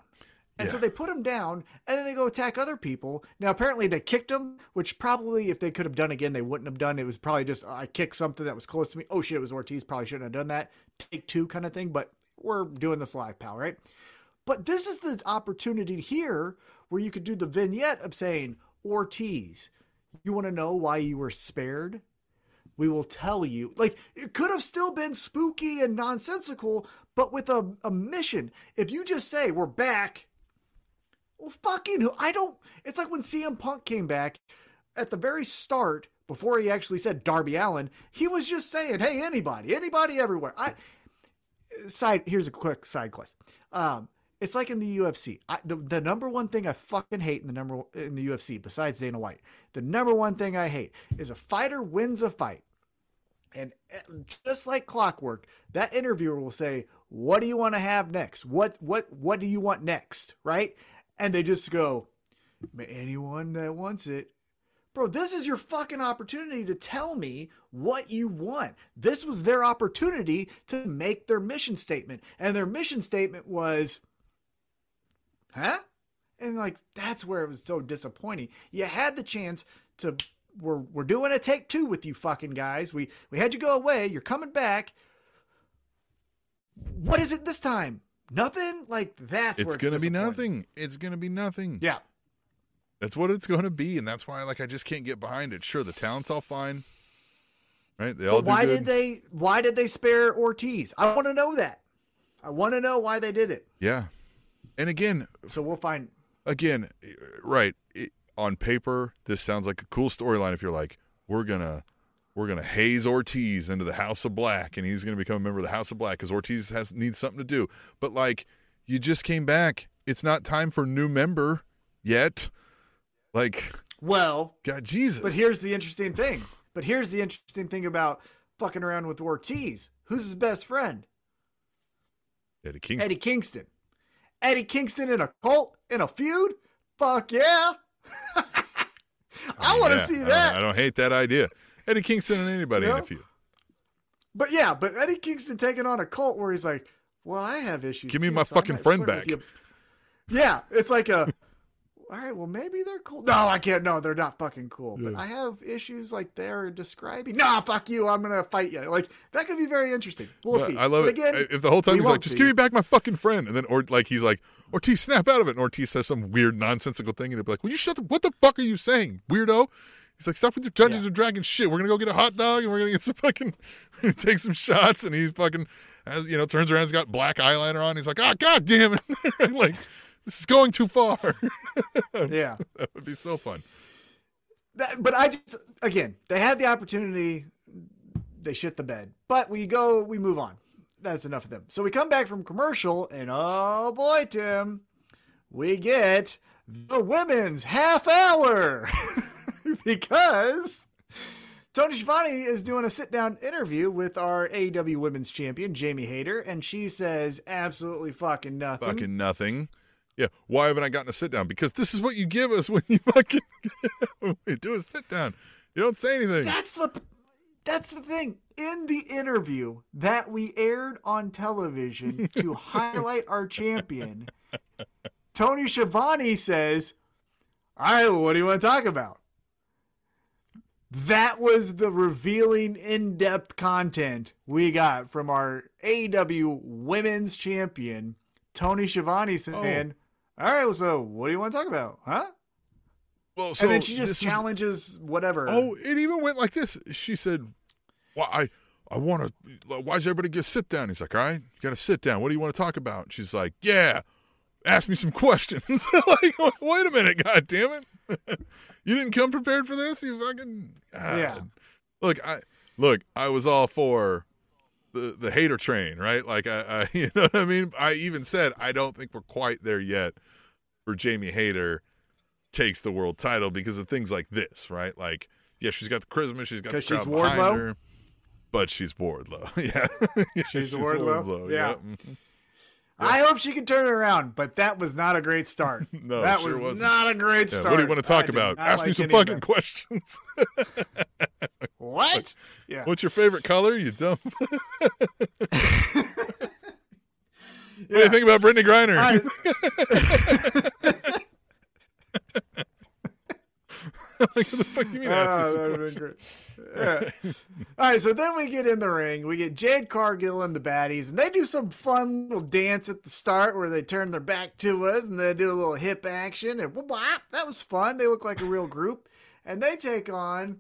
And so they put him down, and then they go attack other people. Now, apparently, they kicked him, which probably, if they could have done again, they wouldn't have done. It was probably just I kicked something that was close to me. Oh shit, it was Ortiz. Probably shouldn't have done that. Take two kind of thing. But we're doing this live, pal, right? But this is the opportunity here where you could do the vignette of saying, Ortiz, you want to know why you were spared? We will tell you. Like, it could have still been spooky and nonsensical, but with a, a mission. If you just say, we're back, well, fucking, I don't. It's like when CM Punk came back at the very start, before he actually said Darby Allin, he was just saying, hey, anybody, anybody everywhere. I, side here's a quick side quest. Um, it's like in the UFC. I, the the number one thing I fucking hate in the number in the UFC, besides Dana White, the number one thing I hate is a fighter wins a fight, and just like clockwork, that interviewer will say, "What do you want to have next? What what what do you want next?" Right? And they just go, "Anyone that wants it." Bro, this is your fucking opportunity to tell me what you want. This was their opportunity to make their mission statement. And their mission statement was, huh? And like, that's where it was so disappointing. You had the chance to, we're, we're doing a take two with you fucking guys. We, we had you go away. You're coming back. What is it this time? Nothing? Like, that's It's to be nothing. It's going to be nothing. Yeah. That's what it's going to be, and that's why like I just can't get behind it. Sure, the talent's all fine, right? They all why did they why did they spare Ortiz? I want to know that. I want to know why they did it. Yeah, and again, So we'll find again, right it, on paper, this sounds like a cool storyline. If you're like, we're gonna we're gonna haze Ortiz into the House of Black, and he's gonna become a member of the House of Black because Ortiz has needs something to do. But like, you just came back it's not time for new member yet. Like, Well, God, Jesus. but here's the interesting thing. But here's the interesting thing about fucking around with Ortiz. Who's his best friend? Eddie Kingston. Eddie Kingston. Eddie Kingston in a cult in a feud? Fuck yeah. I want to Yeah, see I don't- that. I don't, hate that idea. Eddie Kingston and anybody in a few. But yeah, but Eddie Kingston taking on a cult where he's like, "Well, I have issues. Give me too, my so fucking friend back." Yeah, it's like a. All right, well, maybe they're cool. No, I can't. No, they're not fucking cool. But Yeah. I have issues like they're describing. Nah, fuck you. I'm gonna fight you. Like that could be very interesting. We'll see. I love But it. Again, if the whole time he's like, just see. give me back my fucking friend. And then, or like, he's like, Ortiz, snap out of it. And Ortiz says some weird, nonsensical thing. And he'll be like, will you shut the, what the fuck are you saying, weirdo? He's like, stop with your Dungeons Yeah. and Dragons shit. We're going to go get a hot dog and we're going to get some fucking, take some shots. And he fucking, has, you know, turns around, he's got black eyeliner on. He's like, ah, oh, God damn it. Like, this is going too far. yeah. that would be so fun. That, but I just again, they had the opportunity. They shit the bed. But we go, we move on. That's enough of them. So we come back from commercial, and oh boy, Tim, we get the women's half hour because Tony Schiavone is doing a sit down interview with our AEW Women's Champion Jamie Hayter, and she says absolutely fucking nothing. Fucking nothing. Yeah. Why haven't I gotten a sit down? Because this is what you give us when you fucking do a sit down. You don't say anything. That's the that's the thing. In the interview that we aired on television to highlight our champion, Tony Schiavone says, All right, well, what do you want to talk about? That was the revealing, in depth content we got from our AEW women's champion, Tony Schiavone, saying, oh. All right, so what do you want to talk about? Huh? well, so and then she just this was- challenges whatever. oh, it even went like this. She said, "Well, I, I want to. Why does everybody get sit down?" He's like, "All right, you got to sit down. What do you want to talk about?" She's like, "Yeah, ask me some questions." like, wait a minute, god damn it! you didn't come prepared for this. You fucking God. Yeah. Look, I look. I was all for the the Hayter train, right? Like I, I you know what I mean. I even said I don't think we're quite there yet for Jamie Hayter takes the world title because of things like this, right? Like, yeah, she's got the charisma, she's got the 'Cause she's crowd behind Wardlow? her, but she's Wardlow. yeah, Yeah, She's Wardlow? Yeah. Mhm. I hope she can turn it around, but that was not a great start. No, that sure was wasn't. not a great Yeah, start. what do you want to talk I about? Ask me some fucking questions. What? Yeah. What's your favorite color? You dumb. What do you think about Brittney Griner? I- like, what the fuck do you mean? Ah, that great. Yeah. All right, so then we get in the ring. We get Jade Cargill and the baddies, and they do some fun little dance at the start where they turn their back to us and they do a little hip action. And whoop, whop. that was fun. They look like a real group. And they take on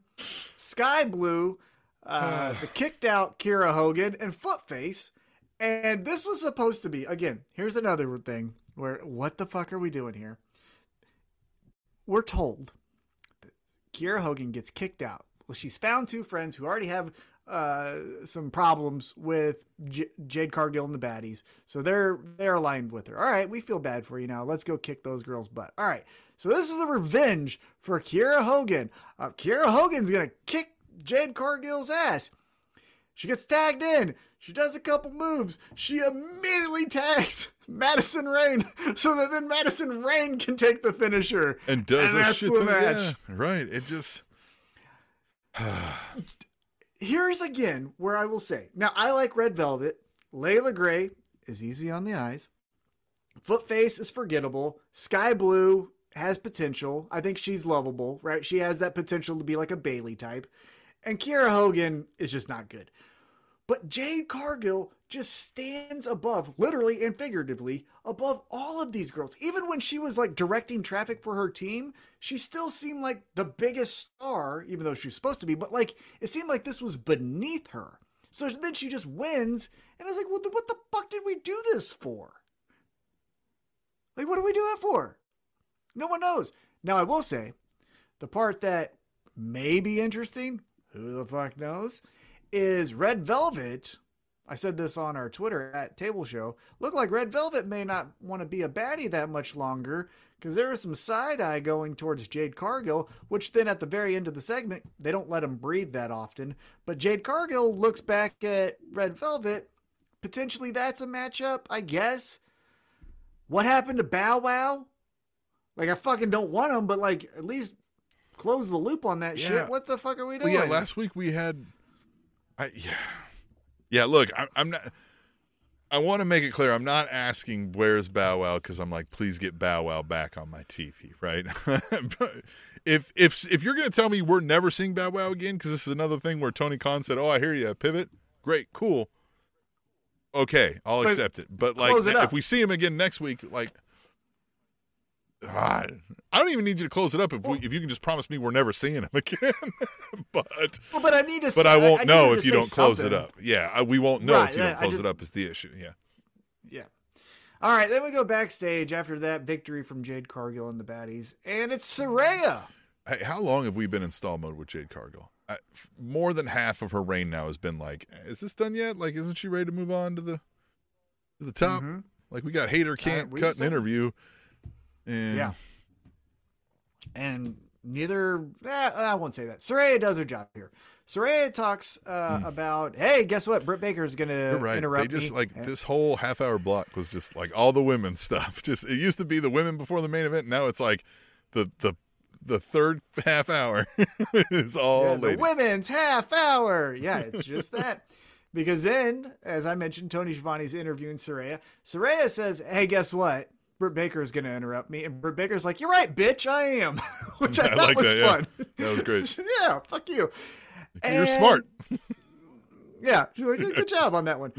Skye Blue, uh, the kicked out Kiera Hogan, and Footface. And this was supposed to be, again, here's another thing where what the fuck are we doing here? We're told that Kiera Hogan gets kicked out. Well, she's found two friends who already have uh, some problems with J- Jade Cargill and the baddies, so they're they're aligned with her. All right, we feel bad for you now. Let's go kick those girls' butt. All right, so this is a revenge for Kiera Hogan. Uh, Kiera Hogan's gonna kick Jade Cargill's ass. She gets tagged in. She does a couple moves. She immediately tags Madison Rayne so that then Madison Rayne can take the finisher. and does And a that's shit the match. yeah, right. It just Here's again where I will say now I like Red Velvet. Leila Grey is easy on the eyes. Footface is forgettable. Skye Blue has potential. I think she's lovable, right? She has that potential to be like a Bayley type. And Kiera Hogan is just not good. But Jade Cargill just stands above, literally and figuratively, above all of these girls. Even when she was like directing traffic for her team, she still seemed like the biggest star, even though she was supposed to be. But like, it seemed like this was beneath her. So then she just wins, and I was like, the, what the fuck did we do this for? Like, what do we do that for? No one knows. Now, I will say, the part that may be interesting, who the fuck knows, is Red Velvet I said this on our Twitter at Table Show. Look like Red Velvet may not want to be a baddie that much longer because there is some side eye going towards Jade Cargill, which then at the very end of the segment, they don't let him breathe that often. But Jade Cargill looks back at Red Velvet. Potentially that's a matchup, I guess. What happened to Bow Wow? Like, I fucking don't want him, but like, at least close the loop on that Yeah. shit. What the fuck are we doing? Well, yeah, last week we had, I yeah, yeah. Look, I, I'm not. I want to make it clear. I'm not asking where's Bow Wow because I'm like, please get Bow Wow back on my TV, right? if if if you're gonna tell me we're never seeing Bow Wow again, because this is another thing where Tony Khan said, "Oh, I hear you, pivot, great, cool, okay, I'll But accept it." But like, if we see him again next week, like. Ah, I don't even need you to close it up if, we, if you can just promise me we're never seeing him again. but Well, but I need to. but I won't need know her if you don't close it up. Yeah, I, we won't know Right, if you don't I close just- it up. Is the issue? Yeah. Yeah. All right, then we go backstage after that victory from Jade Cargill and the baddies, and it's Saraya. Hey, how long have we been in stall mode with Jade Cargill? I, f- more than half of her reign now has been like, is this done yet? Like, isn't she ready to move on to the to the top? Mhm. Like, we got hater can't we cut an interview, and Yeah. And neither, eh, I won't say that. Saraya does her job here. Saraya talks uh, about, hey, guess what? Britt Baker is going to right. interrupt They just me. like And- this whole half hour block was just like all the women stuff. Just it used to be the women before the main event. Now it's like the the the third half hour is all Yeah, the women's half hour. Yeah, it's just that. Because then, as I mentioned, Tony Schiavone's interviewing Saraya. Saraya says, "Hey, guess what? Britt Baker is going to interrupt me." And Britt Baker's like, "You're right, bitch. I am," which I, I thought like was that, yeah. fun. That was great. yeah, fuck you. You're And- smart. Yeah, she's like, good, good job on that one.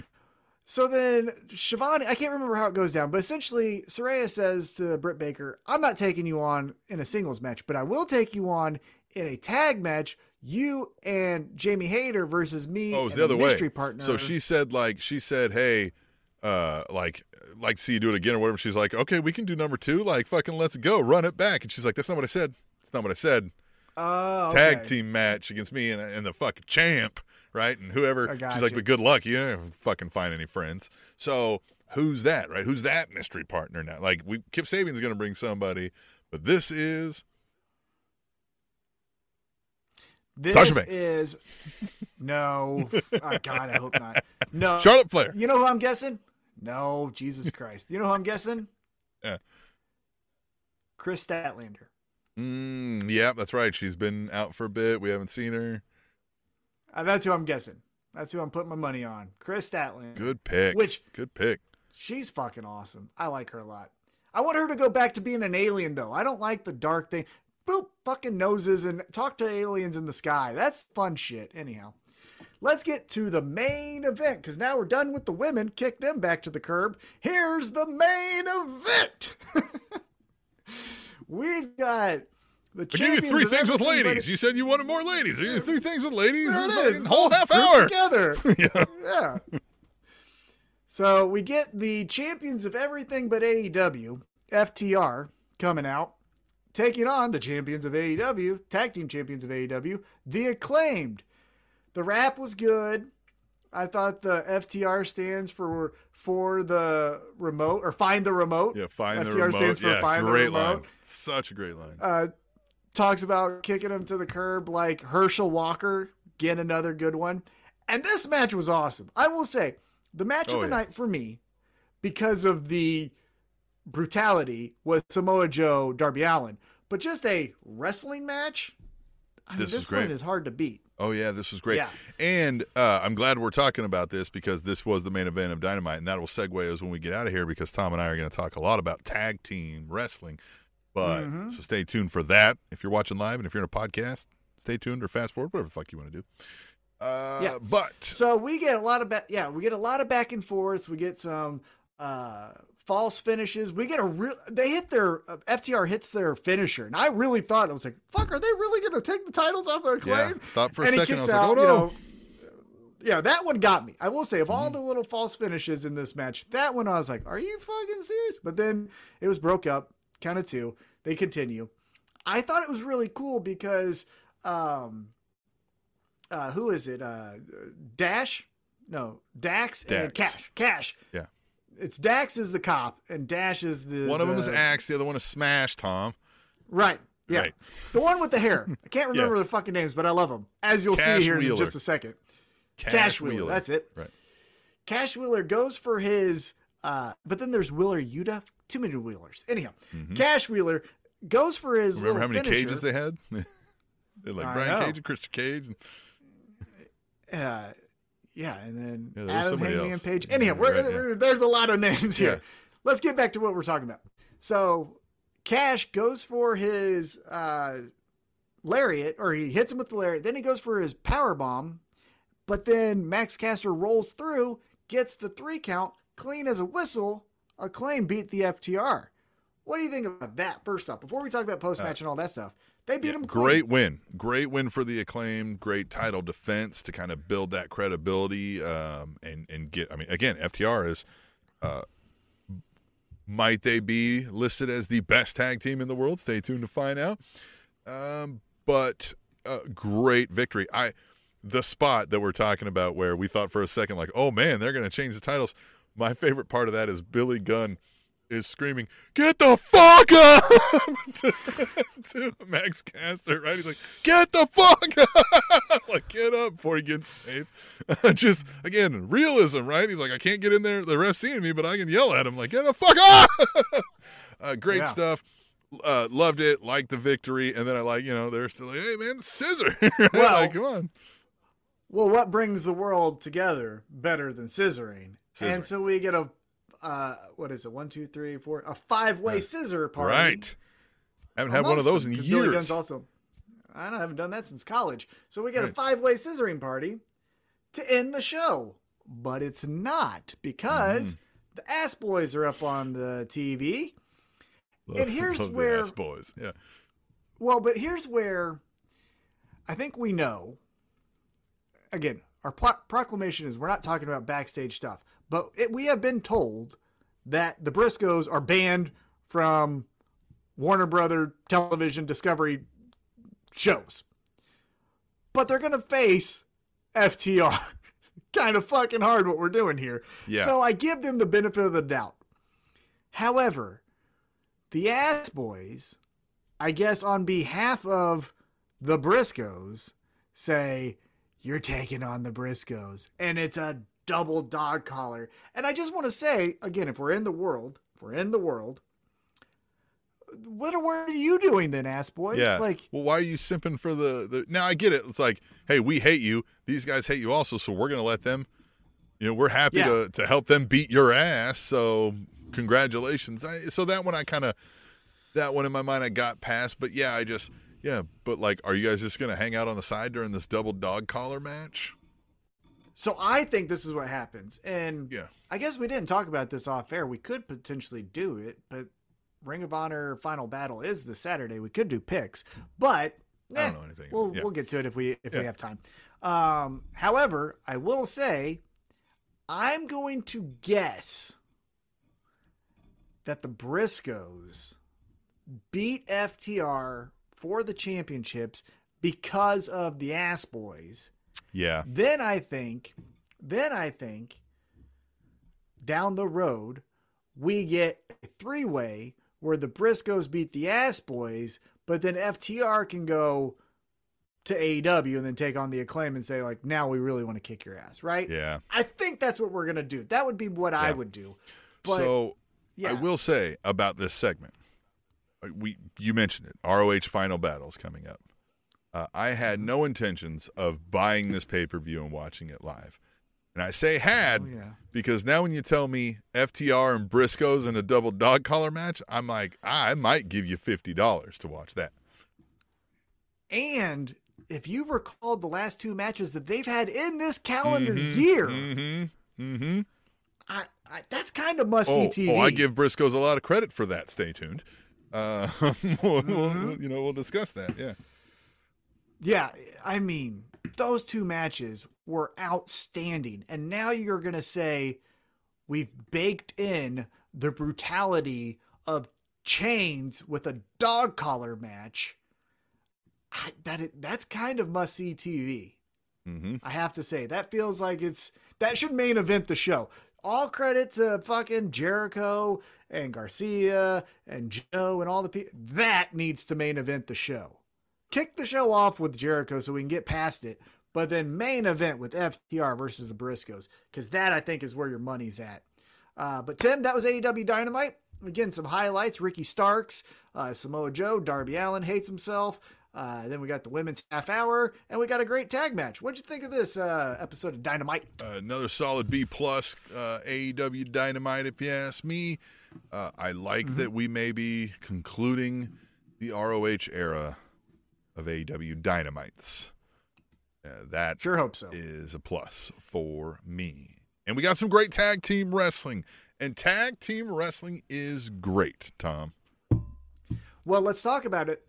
So then Shivani, I can't remember how it goes down, but essentially Saraya says to Britt Baker, I'm not taking you on in a singles match, but I will take you on in a tag match. You and Jamie Hayter versus me. Oh, it was and the other way. mystery partner. So she said like she said, hey, uh, like like see you do it again or whatever. She's like, okay, we can do number two. Like fucking let's go, run it back. And she's like, that's not what I said. That's not what I said. oh, Tag okay. team match against me and, and the fucking champ, right? And whoever. She's like, but good luck. You don't fucking find any friends. So who's that, right? Who's that mystery partner now? Like we Kip Sabian's gonna bring somebody, but this is This Sasha Banks. is no. oh, God, I hope not. No. Charlotte Flair. You know who I'm guessing? No, Jesus Christ. You know who I'm guessing? Yeah. Kris Statlander. Mm, yeah, that's right. She's been out for a bit. We haven't seen her. Uh, that's who I'm guessing. That's who I'm putting my money on. Kris Statlander. Good pick. Which good pick. she's fucking awesome. I like her a lot. I want her to go back to being an alien though. I don't like the dark thing. Boop fucking noses and talk to aliens in the sky. That's fun shit. Anyhow. Let's get to the main event because now we're done with the women. Kick them back to the curb. Here's the main event. We've got the gave you three things with ladies. You said you wanted more ladies. You three things with ladies. There it Fucking. Whole half hour. together. yeah. yeah. So we get the champions of everything but AEW, FTR, coming out, taking on the champions of AEW, tag team champions of AEW, the acclaimed. The rap was good. I thought the FTR stands for for the remote or find the remote. Yeah, find the FTR remote. stands for yeah, find the great remote. line. Such a great line. uh, talks about kicking him to the curb like Herschel Walker. Again, another good one. And this match was awesome. I will say, the match Oh, of the yeah. night for me, because of the brutality, was Samoa Joe Darby Allin. But just a wrestling match, I mean, This this, great. one is hard to beat. Oh yeah, this was great. Yeah. And uh, I'm glad we're talking about this because this was the main event of Dynamite, and that will segue us when we get out of here because Tom and I are going to talk a lot about tag team wrestling. But Mhm. so stay tuned for that. If you're watching live and if you're in a podcast, stay tuned or fast forward, whatever the fuck you want to do. Uh, Yeah. But So we get a lot of back, yeah, we get a lot of back and forths. We get some uh, false finishes. We get a real. They hit their uh, FTR hits their finisher, and I really thought I was like, "Fuck, are they really going to take the titles off of yeah, Acclaim?" thought for and he second I kicks was like, out, oh no. you know, yeah, that one got me. I will say, of Mm-hmm. all the little false finishes in this match, that one I was like, "Are you fucking serious?" But then it was broke up, kind of two. They continue. I thought it was really cool because, um, uh, who is it? Uh, Dash no Dax, and Dax. Cash. Cash. Yeah. It's Dax is the cop and Dash is the One of them is Axe, the other one is Smash. Tom. Right. Yeah. Right. The one with the hair. I can't remember the fucking names, but I love them. As you'll Cash see here Wheeler. in just a second. Cash, Wheeler. That's it. Right. Cash Wheeler goes for his uh but then there's Wheeler Yuta. Too many Wheelers. Anyhow, Cash Wheeler goes for his Mm-hmm. Remember how many finisher. cages they had? they had like I Brian know. Cage and Christian Cage. And, Uh, yeah, and then Yeah, Adam Hangman else. Page. Anyhow, we're, right, yeah. there's a lot of names here. Yeah. Let's get back to what we're talking about. So, Cash goes for his uh, lariat, or he hits him with the lariat. Then he goes for his power bomb, but then Max Caster rolls through, gets the three count, clean as a whistle. Acclaim beat the FTR. What do you think about that? First off, before we talk about post match and all that stuff, they beat him. clean. Uh, Great win. Great win for the acclaim. Great title defense to kind of build that credibility um, and, and get. I mean, again, FTR is. Uh, might they be listed as the best tag team in the world? Stay tuned to find out. Um, but uh, great victory. I the spot that we're talking about where we thought for a second like, oh man, they're going to change the titles. My favorite part of that is Billy Gunn is screaming, "Get the fuck up!" to, to Max Caster, right? He's like, "Get the fuck up!" like, get up before he gets saved. Just again, realism, right? He's like, "I can't get in there. The ref's seeing me, but I can yell at him like, get the fuck up!" uh, great Yeah. stuff. Uh, loved it. Liked the victory, and then I like, you know, they're still like, "Hey, man, scissor!" Well- like, come on. Well, what brings the world together better than scissoring? Scissoring. And so we get a, uh, what is it? One, two, three, four, a five-way scissor party. Right. I haven't had one of those them, in 'cause Billy years. Gunn's also, I don't I haven't done that since college. So we get a five-way scissoring party to end the show, but it's not because Mm-hmm. the Ass Boys are up on the TV. Love- and here's where- ass boys. Yeah. Well, but here's where I think we know. Again, our pro- proclamation is we're not talking about backstage stuff, but it, we have been told that the Briscoes are banned from Warner Brother television Discovery shows. But they're going to face FTR. kind of fucking hard what we're doing here. Yeah. So I give them the benefit of the doubt. However, the Ass Boys, I guess on behalf of the Briscoes, say, You're taking on the Briscoes. And it's a double dog collar. And I just want to say, again, if we're in the world, if we're in the world, what are you doing then, Ass Boys? Yeah. Like, well, why are you simping for the, the? Now I get it. It's like, hey, we hate you. These guys hate you also, so we're gonna let them. You know, we're happy Yeah. to to help them beat your ass. So congratulations. I, so that one I kind of, that one in my mind I got past. But yeah, I just yeah. But like, are you guys just gonna hang out on the side during this double dog collar match? So I think this is what happens. And Yeah. I guess we didn't talk about this off air. We could potentially do it, but Ring of Honor Final Battle is the Saturday. We could do picks, but I eh, don't know anything. We'll Yeah. we'll get to it if we if we have time. Um, however, I will say I'm going to guess that the Briscoes beat FTR for the championships because of the Ass Boys. Yeah. Then I think, then I think down the road, we get a three way where the Briscoes beat the Ass Boys, but then FTR can go to AEW and then take on the acclaim and say, like, now we really want to kick your ass, right? Yeah. I think that's what we're going to do. That would be what I would do. But so yeah. I will say about this segment, uh, we you mentioned it. ROH Final Battles coming up. Uh, I had no intentions of buying this pay per view and watching it live, and I say had Oh, yeah. because now when you tell me FTR and Briscoes in a double dog collar match, I'm like, I might give you fifty dollars to watch that. And if you recall the last two matches that they've had in this calendar year, Mm-hmm. Mm-hmm. I, I, that's kind of must see Oh, TV. oh, I give Briscoes a lot of credit for that. Stay tuned. Uh, we'll, Mm-hmm. we'll- you know, we'll discuss that. Yeah. Yeah, I mean, those two matches were outstanding. And now you're going to say we've baked in the brutality of chains with a dog collar match. I, that it, that's kind of must see TV. Mm-hmm. I have to say that feels like it's That should main event the show. All credit to fucking Jericho and Garcia and Joe and all the people. That needs to main event the show. Kick the show off with Jericho so we can get past it, but then main event with FTR versus the Briscoes because that I think is where your money's at. Uh, but Tim, that was AEW Dynamite. Again, some highlights: Ricky Starks, uh, Samoa Joe, Darby Allin hates himself. Uh, then we got the women's half hour, and we got a great tag match. What'd you think of this uh, episode of Dynamite? Uh, another solid B plus uh, AEW Dynamite, if you ask me. Uh, I like mm-hmm. that we may be concluding the ROH era of AEW Dynamites. Uh, that sure hope so is a plus for me. And we got some great tag team wrestling, and tag team wrestling is great. Tom. Well, let's talk about it.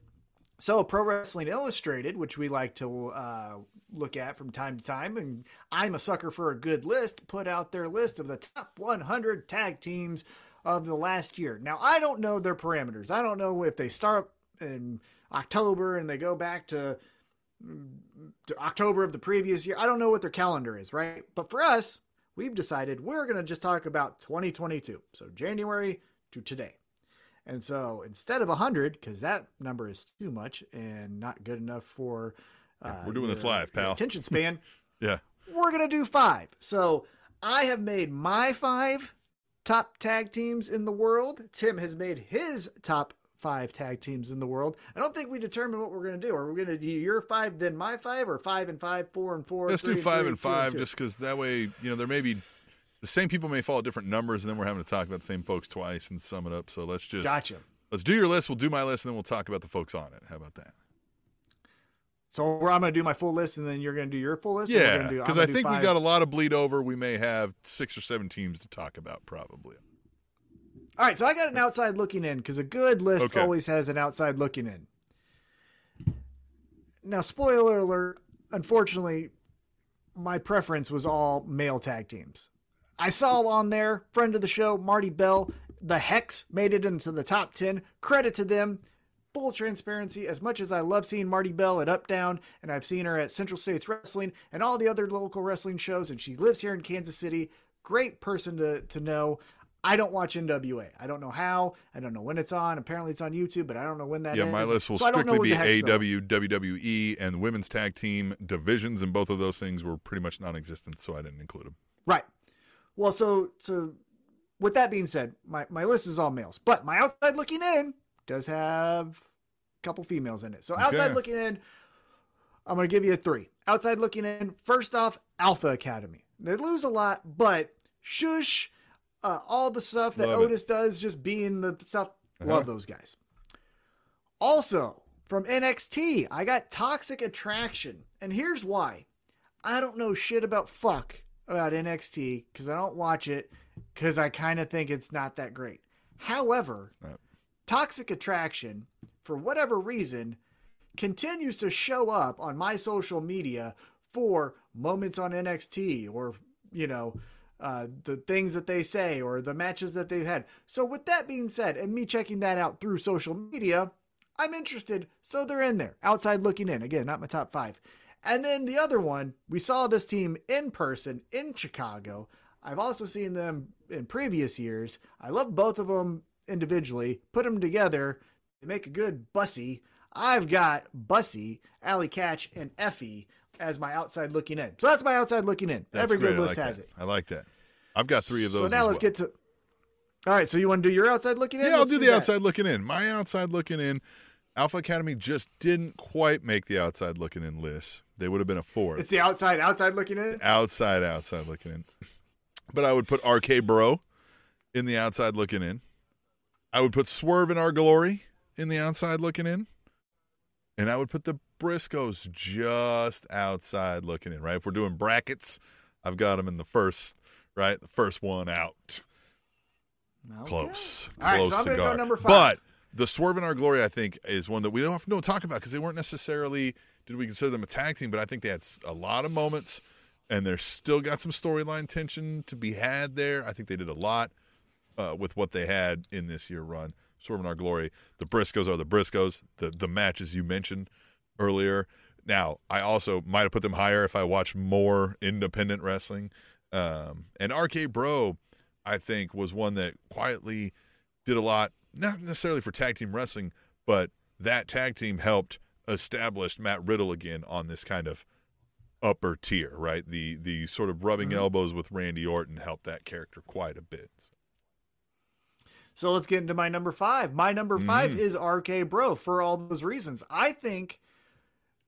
So, Pro Wrestling Illustrated, which we like to uh, look at from time to time, and I'm a sucker for a good list, put out their list of the top 100 tag teams of the last year. Now, I don't know their parameters. I don't know if they start in October and they go back to, to October of the previous year. I don't know what their calendar is, right? But for us, we've decided we're going to just talk about 2022. So, January to today. And so instead of 100, because that number is too much and not good enough for. Uh, we're doing your, this live, pal. Attention span. yeah. We're going to do five. So I have made my five top tag teams in the world. Tim has made his top five tag teams in the world. I don't think we determine what we're going to do. Are we going to do your five, then my five, or five and five, four and four? Let's do five and, and five, just because that way, you know, there may be the same people may follow different numbers, and then we're having to talk about the same folks twice and sum it up. So let's just gotcha. Let's do your list. We'll do my list, and then we'll talk about the folks on it. How about that? So I'm going to do my full list, and then you're going to do your full list. Yeah, because I think we've got a lot of bleed over. We may have six or seven teams to talk about, probably. All right, so I got an outside looking in because a good list okay. always has an outside looking in. Now, spoiler alert. Unfortunately, my preference was all male tag teams. I saw on there, friend of the show, Marti Belle. The Hex made it into the top 10. Credit to them. Full transparency, as much as I love seeing Marti Belle at Up Down, and I've seen her at Central States Wrestling and all the other local wrestling shows, and she lives here in Kansas City. Great person to, to know. I don't watch NWA. I don't know how. I don't know when it's on. Apparently, it's on YouTube, but I don't know when that yeah, my list will so strictly be AW, WWE, and women's tag team divisions, and both of those things were pretty much non existent, so I didn't include them. Right. Well, so so with that being said, my, my list is all males, but my outside looking in does have a couple females in it. So outside okay. looking in, I'm going to give you a three. Outside looking in, first off, Alpha Academy. They lose a lot, but shush, uh, all the stuff that love Otis it. does, just being the stuff. Uh-huh. Love those guys. Also, from NXT, I got Toxic Attraction. And here's why I don't know shit about fuck about NXT because I don't watch it because I kind of think it's not that great. However, Toxic Attraction, for whatever reason, continues to show up on my social media for moments on NXT or, you know, uh, the things that they say or the matches that they've had. So, with that being said, and me checking that out through social media, I'm interested. So, they're in there, outside looking in. Again, not my top five. And then the other one, we saw this team in person in Chicago. I've also seen them in previous years. I love both of them individually. Put them together, they make a good bussy. I've got Bussy, Allie Katch, and Effy as my outside looking in. So that's my outside looking in. That's Every great. good list like has that. it. I like that. I've got three of those. So now let's well. get to. All right, so you want to do your outside looking in? Yeah, I'll do, do the that. outside looking in. My outside looking in, Alpha Academy just didn't quite make the outside looking in list. They would have been a fourth. It's the outside, outside looking in. Outside, outside looking in. But I would put RK Bro in the outside looking in. I would put Swerve in our glory in the outside looking in. And I would put the Briscoes just outside looking in, right? If we're doing brackets, I've got them in the first, right? The first one out. Okay. Close. All right, Close so I'm gonna go number five. But the Swerve in our glory, I think, is one that we don't, don't talk about because they weren't necessarily – did we consider them a tag team? But I think they had a lot of moments, and they're still got some storyline tension to be had there. I think they did a lot uh, with what they had in this year run. Swerve in our glory. The Briscoes are the Briscoes. The the matches you mentioned earlier. Now, I also might have put them higher if I watched more independent wrestling. Um, and RK Bro, I think, was one that quietly did a lot, not necessarily for tag team wrestling, but that tag team helped establish Matt Riddle again on this kind of upper tier, right? The the sort of rubbing Mhm. elbows with Randy Orton helped that character quite a bit. So let's get into my number five. My number 5 Mhm. is RK Bro for all those reasons. I think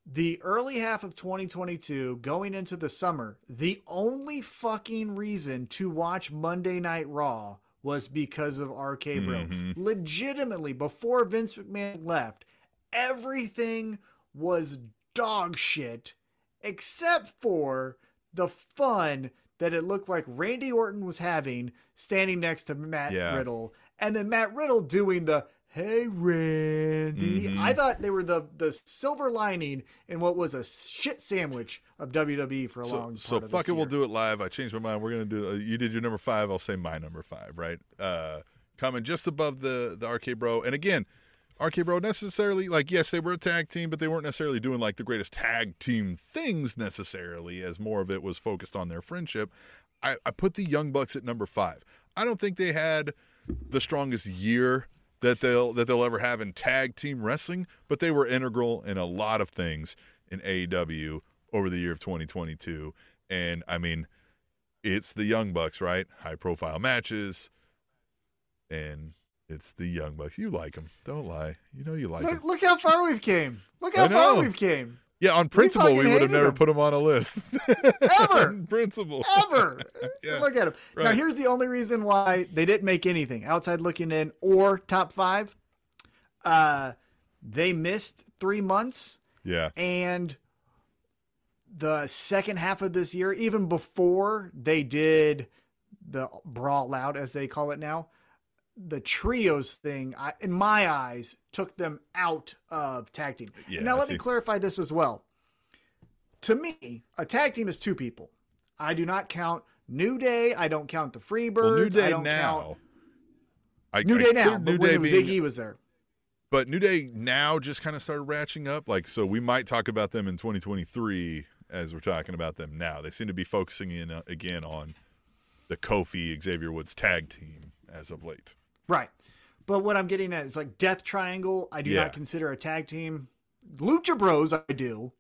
the early half of 2022 going into the summer, the only fucking reason to watch Monday Night Raw was because of RK Bro. Mhm. Legitimately, before Vince McMahon left, everything was dog shit except for the fun that it looked like Randy Orton was having standing next to Matt Yeah. Riddle and then Matt Riddle doing the hey Randy. Mhm. I thought they were the the silver lining in what was a shit sandwich of WWE for a So, long time. so fuck it, we'll do it live. I changed my mind. We're gonna do. Uh, you did your number five. I'll say my number five. Right, uh, coming just above the the RK Bro. And again, RK Bro necessarily like yes, they were a tag team, but they weren't necessarily doing like the greatest tag team things necessarily. As more of it was focused on their friendship. I, I put the Young Bucks at number five. I don't think they had the strongest year that they'll that they'll ever have in tag team wrestling, but they were integral in a lot of things in AEW over the year of 2022. And I mean, it's the Young Bucks, right? High profile matches, and it's the Young Bucks. You like them, don't lie. You know you like them. Look, look how far we've came. Look how far we've came. Yeah, on principle, we, fucking would have never them. put them on a list. Ever. on principle. Ever. Yeah. Look at him. Now, here's the only reason why they didn't make anything outside looking in or top five. Uh, they missed three months, Yeah. and the second half of this year, even before they did the brawl out, as they call it now, the trios thing, I, in my eyes, took them out of tag team. Yeah, now, I let me clarify this as well. To me, a tag team is two people. I do not count New Day. I don't count the Freebirds. Well, New I Day don't now. count I, New I Day now. consider But New when Day being, Big E was there. but New Day now just kind of started ratcheting up. Like, so we might talk about them in 2023 as we're talking about them now. They seem to be focusing in uh, again on the Kofi Xavier Woods tag team as of late. Right. But what I'm getting at is like Death Triangle, I do Yeah. not consider a tag team. Lucha Bros, I do.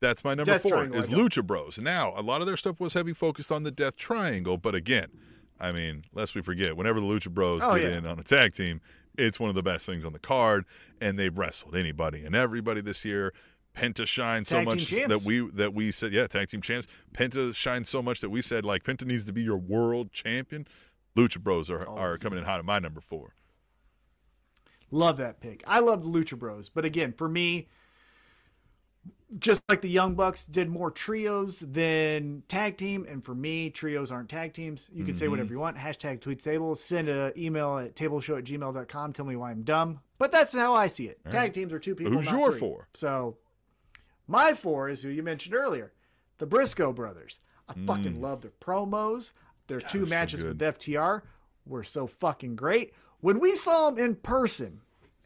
That's my number Death four is Lucha Bros. Now, a lot of their stuff was heavy focused on the Death Triangle, but again, I mean, lest we forget, whenever the Lucha Bros Oh, get yeah. in on a tag team, it's one of the best things on the card, and they've wrestled anybody and everybody this year. Penta shines so Tag much that we that we said, yeah, tag team champs. Penta shines so much that we said like Penta needs to be your world champion. Lucha Bros are, Oh, are coming in hot at my number four. Love that pick. I love the Lucha Bros. But again, for me, just like the Young Bucks did more trios than tag team. And for me, trios aren't tag teams. You can say Mm-hmm. whatever you want. Hashtag tweet table. Send an email at tableshow at gmail.com. Tell me why I'm dumb. But that's how I see it. Tag teams are two people. Who's your three. four? So my four is who you mentioned earlier the Briscoe brothers. I fucking love their promos. Their two Mm. they're so matches with FTR were so fucking great. When we saw them in person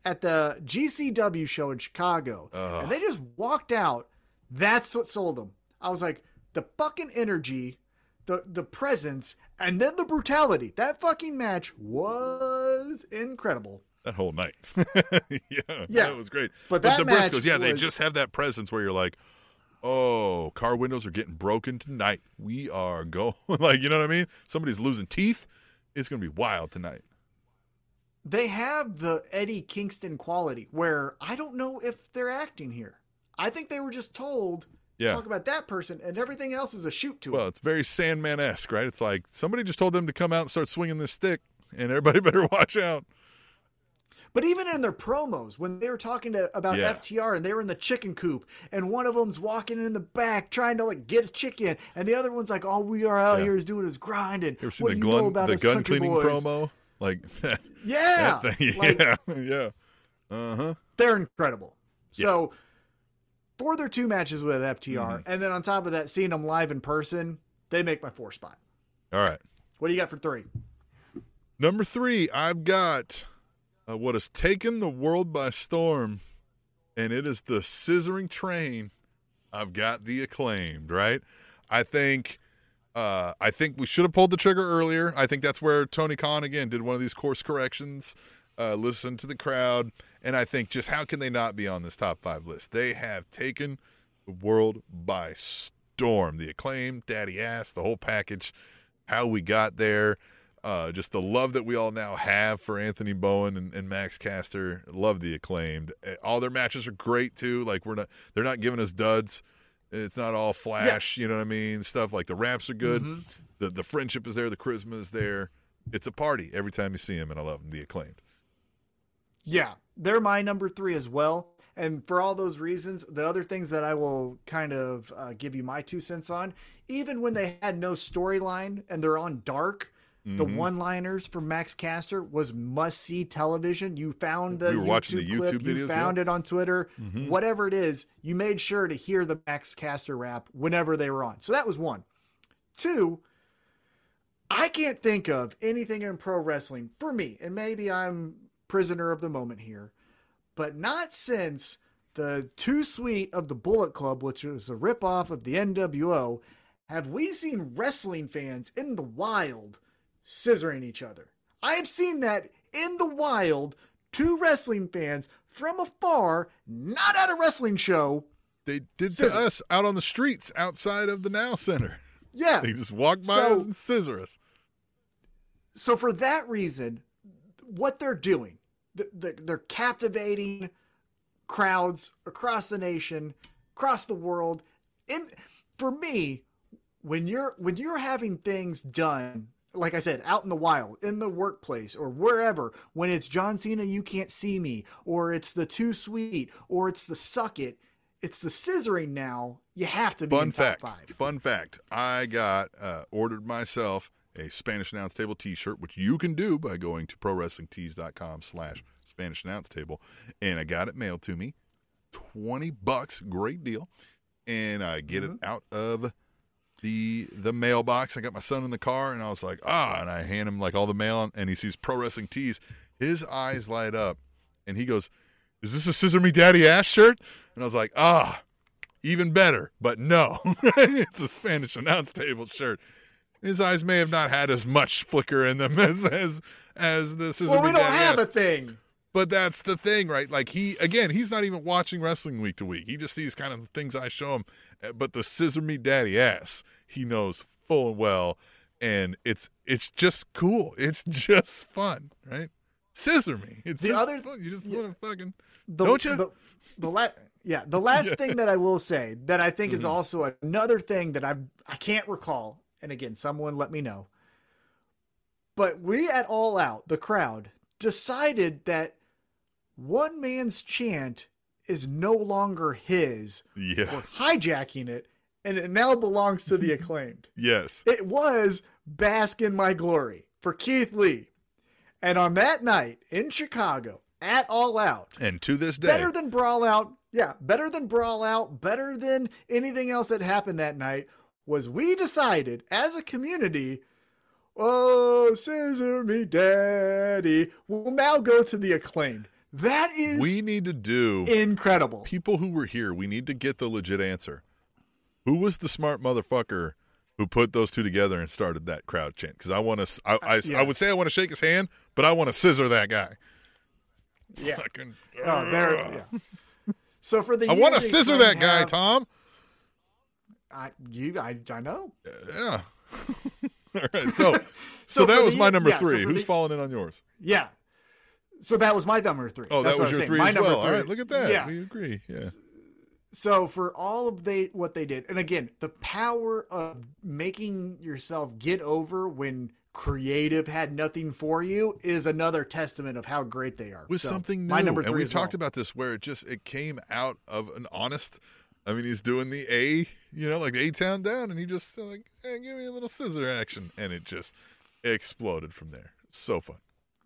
at the GCW show in Chicago, uh-huh. and they just walked out, that's what sold them. I was like, the fucking energy, the the presence, and then the brutality. That fucking match was incredible. that whole night. yeah, Yeah. that was great. But But, that the Briscoes, yeah, they just have that presence where you're like, oh, car windows are getting broken tonight. We are going, like, you know what I mean? Somebody's losing teeth. It's going to be wild tonight. They have the Eddie Kingston quality where I don't know if they're acting here. I think they were just told Yeah. talk about that person and everything else is a shoot to Well, it. Well, it's very Sandman esque, right? It's like somebody just told them to come out and start swinging this stick, and everybody better watch out. But even in their promos, when they were talking to about Yeah. FTR and they were in the chicken coop, and one of them's walking in the back trying to like get a chicken, and the other one's like, "All we are out Yeah. here is doing is grinding." You ever seen what the do you know gun, about the gun cleaning boys? promo? Like that, Yeah, that thing. like, Yeah, yeah. Uh huh. they're incredible. So for their two matches with FTR, Mm-hmm. and then on top of that, seeing them live in person, they make my four spot. All right. What do you got for three? Number three, I've got uh, what has taken the world by storm, and it is the scissoring train. I've got the acclaimed, right? I think Uh, I think we should have pulled the trigger earlier. I think that's where Tony Khan again did one of these course corrections. Uh, listen to the crowd, and I think just how can they not be on this top five list? They have taken the world by storm. The acclaim, Daddy Ass, the whole package. How we got there, uh, just the love that we all now have for Anthony Bowen and, and Max Caster. Love the acclaimed. Uh, All their matches are great too. Like we're not, they're not giving us duds. It's not all flash, you know what I mean? Stuff like the raps are good. Mm-hmm. The the friendship is there, the charisma is there. It's a party every time you see him, and I love him. The acclaimed. Yeah, they're my number three as well. And for all those reasons, the other things that I will kind of uh, give you my two cents on, even when they had no storyline and they're on dark, Mm-hmm. one liners from Max Caster was must see television. You found the We were YouTube watching the clip, YouTube you videos, Mm-hmm. found yeah. it on Twitter, whatever it is, you made sure to hear the Max Caster rap whenever they were on. So that was one. Two, I can't think of anything in pro wrestling for me, and maybe I'm prisoner of the moment here, but not since the Too Sweet of the Bullet Club, which was a ripoff of the NWO, have we seen wrestling fans in the wild scissoring each other. I have seen that in the wild, two wrestling fans from afar, not at a wrestling show. They did to us out on the streets outside of the Now Center. Yeah. They just walked by So- us and scissor us. so for that reason, what they're doing, th- th- they're captivating crowds across the nation, across the world. And for me, when you're when you're having things done, like I said, out in the wild, in the workplace or wherever, when it's John Cena, you can't see me, or it's the too sweet, or it's the suck it, it's the scissoring now. You have to be Fun in top fact. five. Fun fact. I got uh, ordered myself a Spanish Announce Table T-shirt, which you can do by going to ProWrestlingTees.com slash Spanish Announce Table, and I got it mailed to me. Twenty bucks, great deal, and I get Mm-hmm. it out of the the mailbox. I got my son in the car, and I was like, ah, and I hand him like all the mail, and he sees Pro Wrestling Tees. His eyes light up, and he goes, "Is this a Scissor Me Daddy Ass shirt?" And I was like, ah, even better, but no, it's a Spanish announce table shirt. His eyes may have not had as much flicker in them as as as the Scissor Well, we don't Daddy have Ass. a thing. But that's the thing, right? Like he again, he's not even watching wrestling week to week. He just sees kind of the things I show him. Uh, But the scissor me daddy ass, he knows full and well, and it's it's just cool. It's just fun, right? Scissor me. It's The other- fun. You just yeah. want to fucking the, Don't you? The, the la- yeah, the last thing that I will say that I think is Mm-hmm. also another thing that I I can't recall, and again, someone let me know. But we at All Out, the crowd, decided that one man's chant is no longer his. yeah, We're hijacking it, and it now belongs to the acclaimed. yes, It was Bask in My Glory for Keith Lee. And on that night in Chicago, at All Out, and to this day, better than Brawl Out, yeah, better than Brawl Out, better than anything else that happened that night, was we decided as a community, oh, scissor me daddy, we'll now go to the acclaimed. That is we need to do incredible. people who were here. We need to get the legit answer. Who was the smart motherfucker who put those two together and started that crowd chant? Because I want to, I, I, yeah. I would say I want to shake his hand, but I want to scissor that guy. Yeah. Fucking- Oh, there. Yeah. So for the I want to scissor that guy, have- Tom. I, you, I, I know. Yeah. All right. So, so, So that was my number yeah, three. for Who's the- falling in on yours? Yeah. So that was my number three. Oh, That's that what was I'm your saying. three My as number well. All three. right. Look at that. Yeah. We agree. Yeah. So for all of they what they did, and again, the power of making yourself get over when creative had nothing for you is another testament of how great they are. With So, something new. My number three and we talked well. about this where it just it came out of an honest. I mean, he's doing the A, you know, like A town down, and he just like, hey, give me a little scissor action, and it just exploded from there. So fun.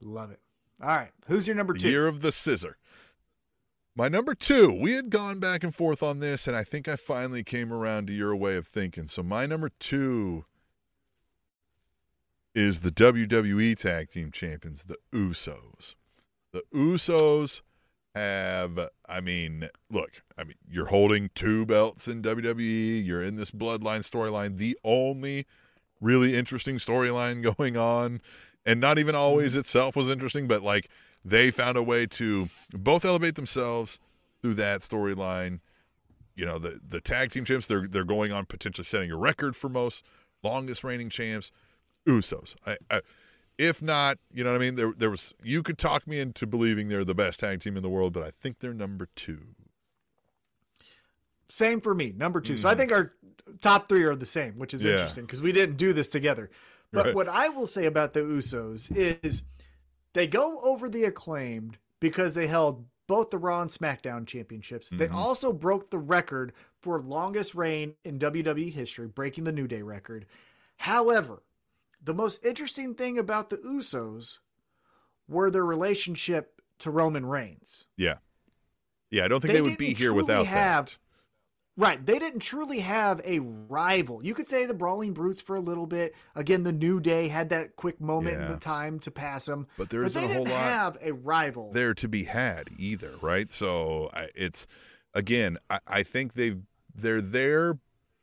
Love it. All right, who's your number The two? Year of the Scissor. My number two, we had gone back and forth on this, and I think I finally came around to your way of thinking. So my number two is the WWE Tag Team Champions, the Usos. The Usos have, I mean, look, I mean, you're holding two belts in WWE. You're in this bloodline storyline. The only really interesting storyline going on, and not even always itself was interesting, but like they found a way to both elevate themselves through that storyline. You know, the the tag team champs, they're they're going on potentially setting a record for most longest reigning champs. Usos. I, I if not, you know what I mean? There there was you could talk me into believing they're the best tag team in the world, but I think they're number two. Same for me, number 2 So I think our top three are the same, which is Mm-hmm. Yeah. interesting because we didn't do this together. But Right. what I will say about the Usos is they go over the acclaimed because they held both the Raw and SmackDown championships. They Mhm. also broke the record for longest reign in WWE history, breaking the New Day record. However, the most interesting thing about the Usos were their relationship to Roman Reigns. Yeah. Yeah, I don't think they, would be here without have, that. Right, they didn't truly have a rival. You could say the Brawling Brutes for a little bit. Again, the New Day had that quick moment in the time to pass them, But there but isn't they a whole lot have a rival. there to be had either, right? So I, it's again, I, I think they they're there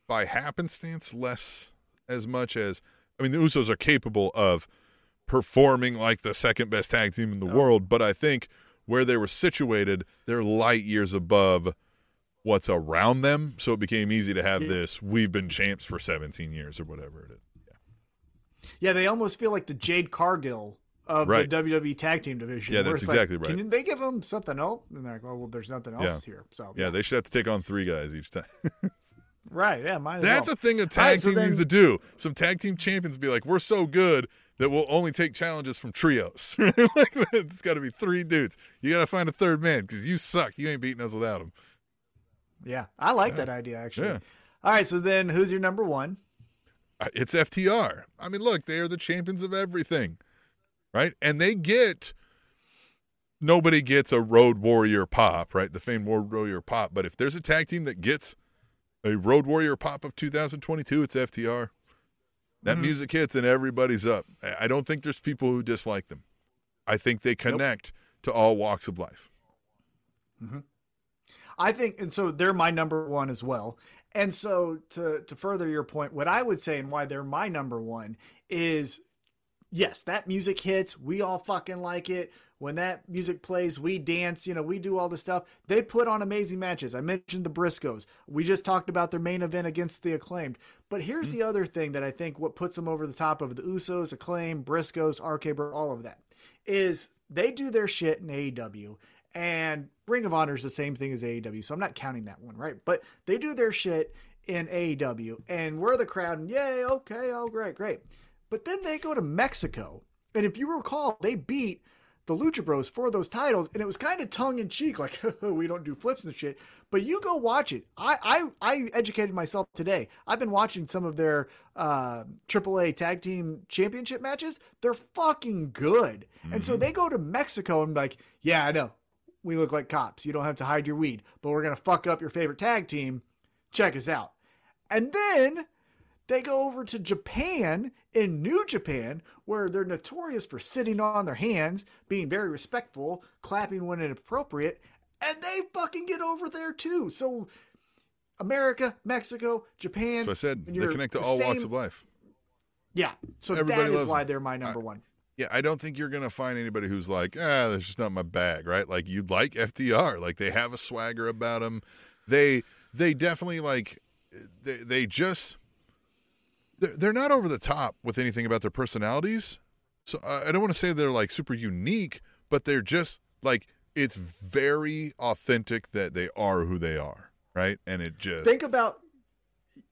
by happenstance less as much as I mean the Usos are capable of performing like the second best tag team in the oh. world, but I think where they were situated, they're light years above what's around them, so it became easy to have Yeah. this we've been champs for 17 years or whatever it is. Yeah, they almost feel like the Jade Cargill of Right. the WWE Tag Team division. Yeah, that's it's like, exactly right. Can they give them something else? And they're like, oh, well, there's nothing else Yeah. here. So Yeah, they should have to take on three guys each time. right. Yeah. That's well. a thing a tag right, so team then- needs to do. Some tag team champions be like, we're so good that we'll only take challenges from trios. like. It's got to be three dudes. You got to find a third man because you suck. You ain't beating us without him. Yeah, I like that idea actually. Yeah. All right, so then who's your number one? Uh, It's FTR. I mean, look, they are the champions of everything, right? And they get nobody gets a Road Warrior pop, right? The famed Road Warrior pop. But if there's a tag team that gets a Road Warrior pop of 2022, it's FTR. That Mhm. music hits and everybody's up. I I don't think there's people who dislike them. I think they connect to all walks of life. I think, and so they're my number one as well. And so to to further your point, what I would say and why they're my number one is, yes, that music hits. We all fucking like it. When that music plays, we dance. You know, we do all the stuff. They put on amazing matches. I mentioned the Briscoes. We just talked about their main event against the Acclaimed. But here's mm-hmm. the other thing that I think what puts them over the top of the Usos, Acclaim, Briscoes, RK, Bro, all of that is they do their shit in AEW and Ring of Honor is the same thing as AEW, so I'm not counting that one, right? But they do their shit in AEW, and we're the crowd, and yay, okay, oh, great, great. But then they go to Mexico, and if you recall, they beat the Lucha Bros for those titles, and it was kind of tongue in cheek, like we don't do flips and shit. But you go watch it. I I, I educated myself today. I've been watching some of their uh, AAA tag team championship matches. They're fucking good, and so they go to Mexico and like, yeah, I know we look like cops. You don't have to hide your weed, but we're gonna fuck up your favorite tag team. Check us out. And then they go over to Japan in New Japan, where they're notorious for sitting on their hands, being very respectful, clapping when inappropriate, and they fucking get over there too. So America, Mexico, Japan. So I said they connect to the all walks of life. Yeah. So Everybody that is why them. they're my number one. Yeah, I don't think you're gonna find anybody who's like, ah, that's just not my bag, right? Like you'd like FTR, like they have a swagger about them. They they definitely like they they just they're, not over the top with anything about their personalities. So I don't want to say they're like super unique, but they're just like it's very authentic that they are who they are, right? And it just Think about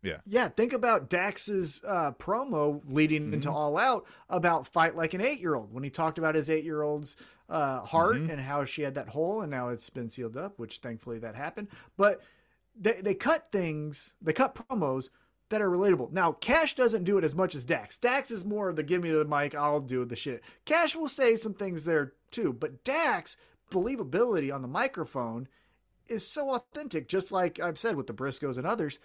Yeah. Yeah, think about Dax's uh, promo leading into Mm-hmm. All Out about fight like an eight year old when he talked about his eight year old's uh, heart Mm-hmm. and how she had that hole and now it's been sealed up, which thankfully that happened. But they, they cut things, they cut promos that are relatable. Now, Cash doesn't do it as much as Dax. Dax is more of the give me the mic, I'll do the shit. Cash will say some things there too, but Dax, believability on the microphone is so authentic, just like I've said with the Briscoes and others,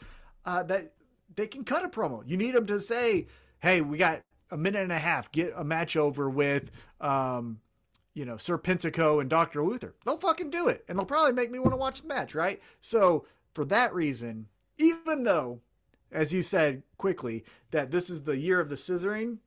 uh, that they can cut a promo. You need them to say, "Hey, we got a minute and a half. Get a match over with, um, you know, Sir Pentaco and Doctor Luther." They'll fucking do it, and they'll probably make me want to watch the match, right? So for that reason, even though as you said quickly, that this is the year of the scissoring.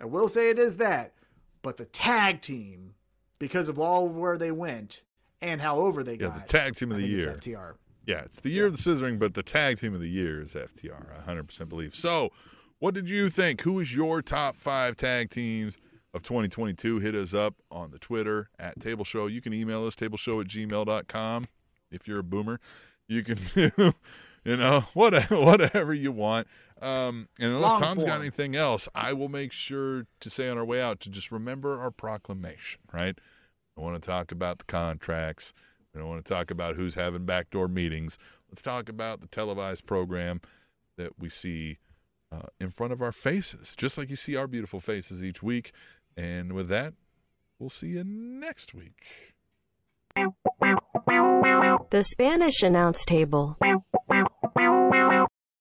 I will say it is that, but the tag team, because of all where they went and how over they Yeah, got, the tag team of I the year. FTR. Yeah, it's the year of the scissoring, but the tag team of the year is FTR. I 100% believe. So, what did you think? Who is your top five tag teams of 2022? Hit us up on the Twitter at Table Show. You can email us, tableshow at gmail.com. If you're a boomer, you can do, you know, whatever, whatever you want. Um, and unless Long Tom's got anything else, I will make sure to say on our way out to just remember our proclamation, right? I want to talk about the contracts. We don't want to talk about who's having backdoor meetings. Let's talk about the televised program that we see uh, in front of our faces, just like you see our beautiful faces each week. And with that, we'll see you next week. The Spanish announce table.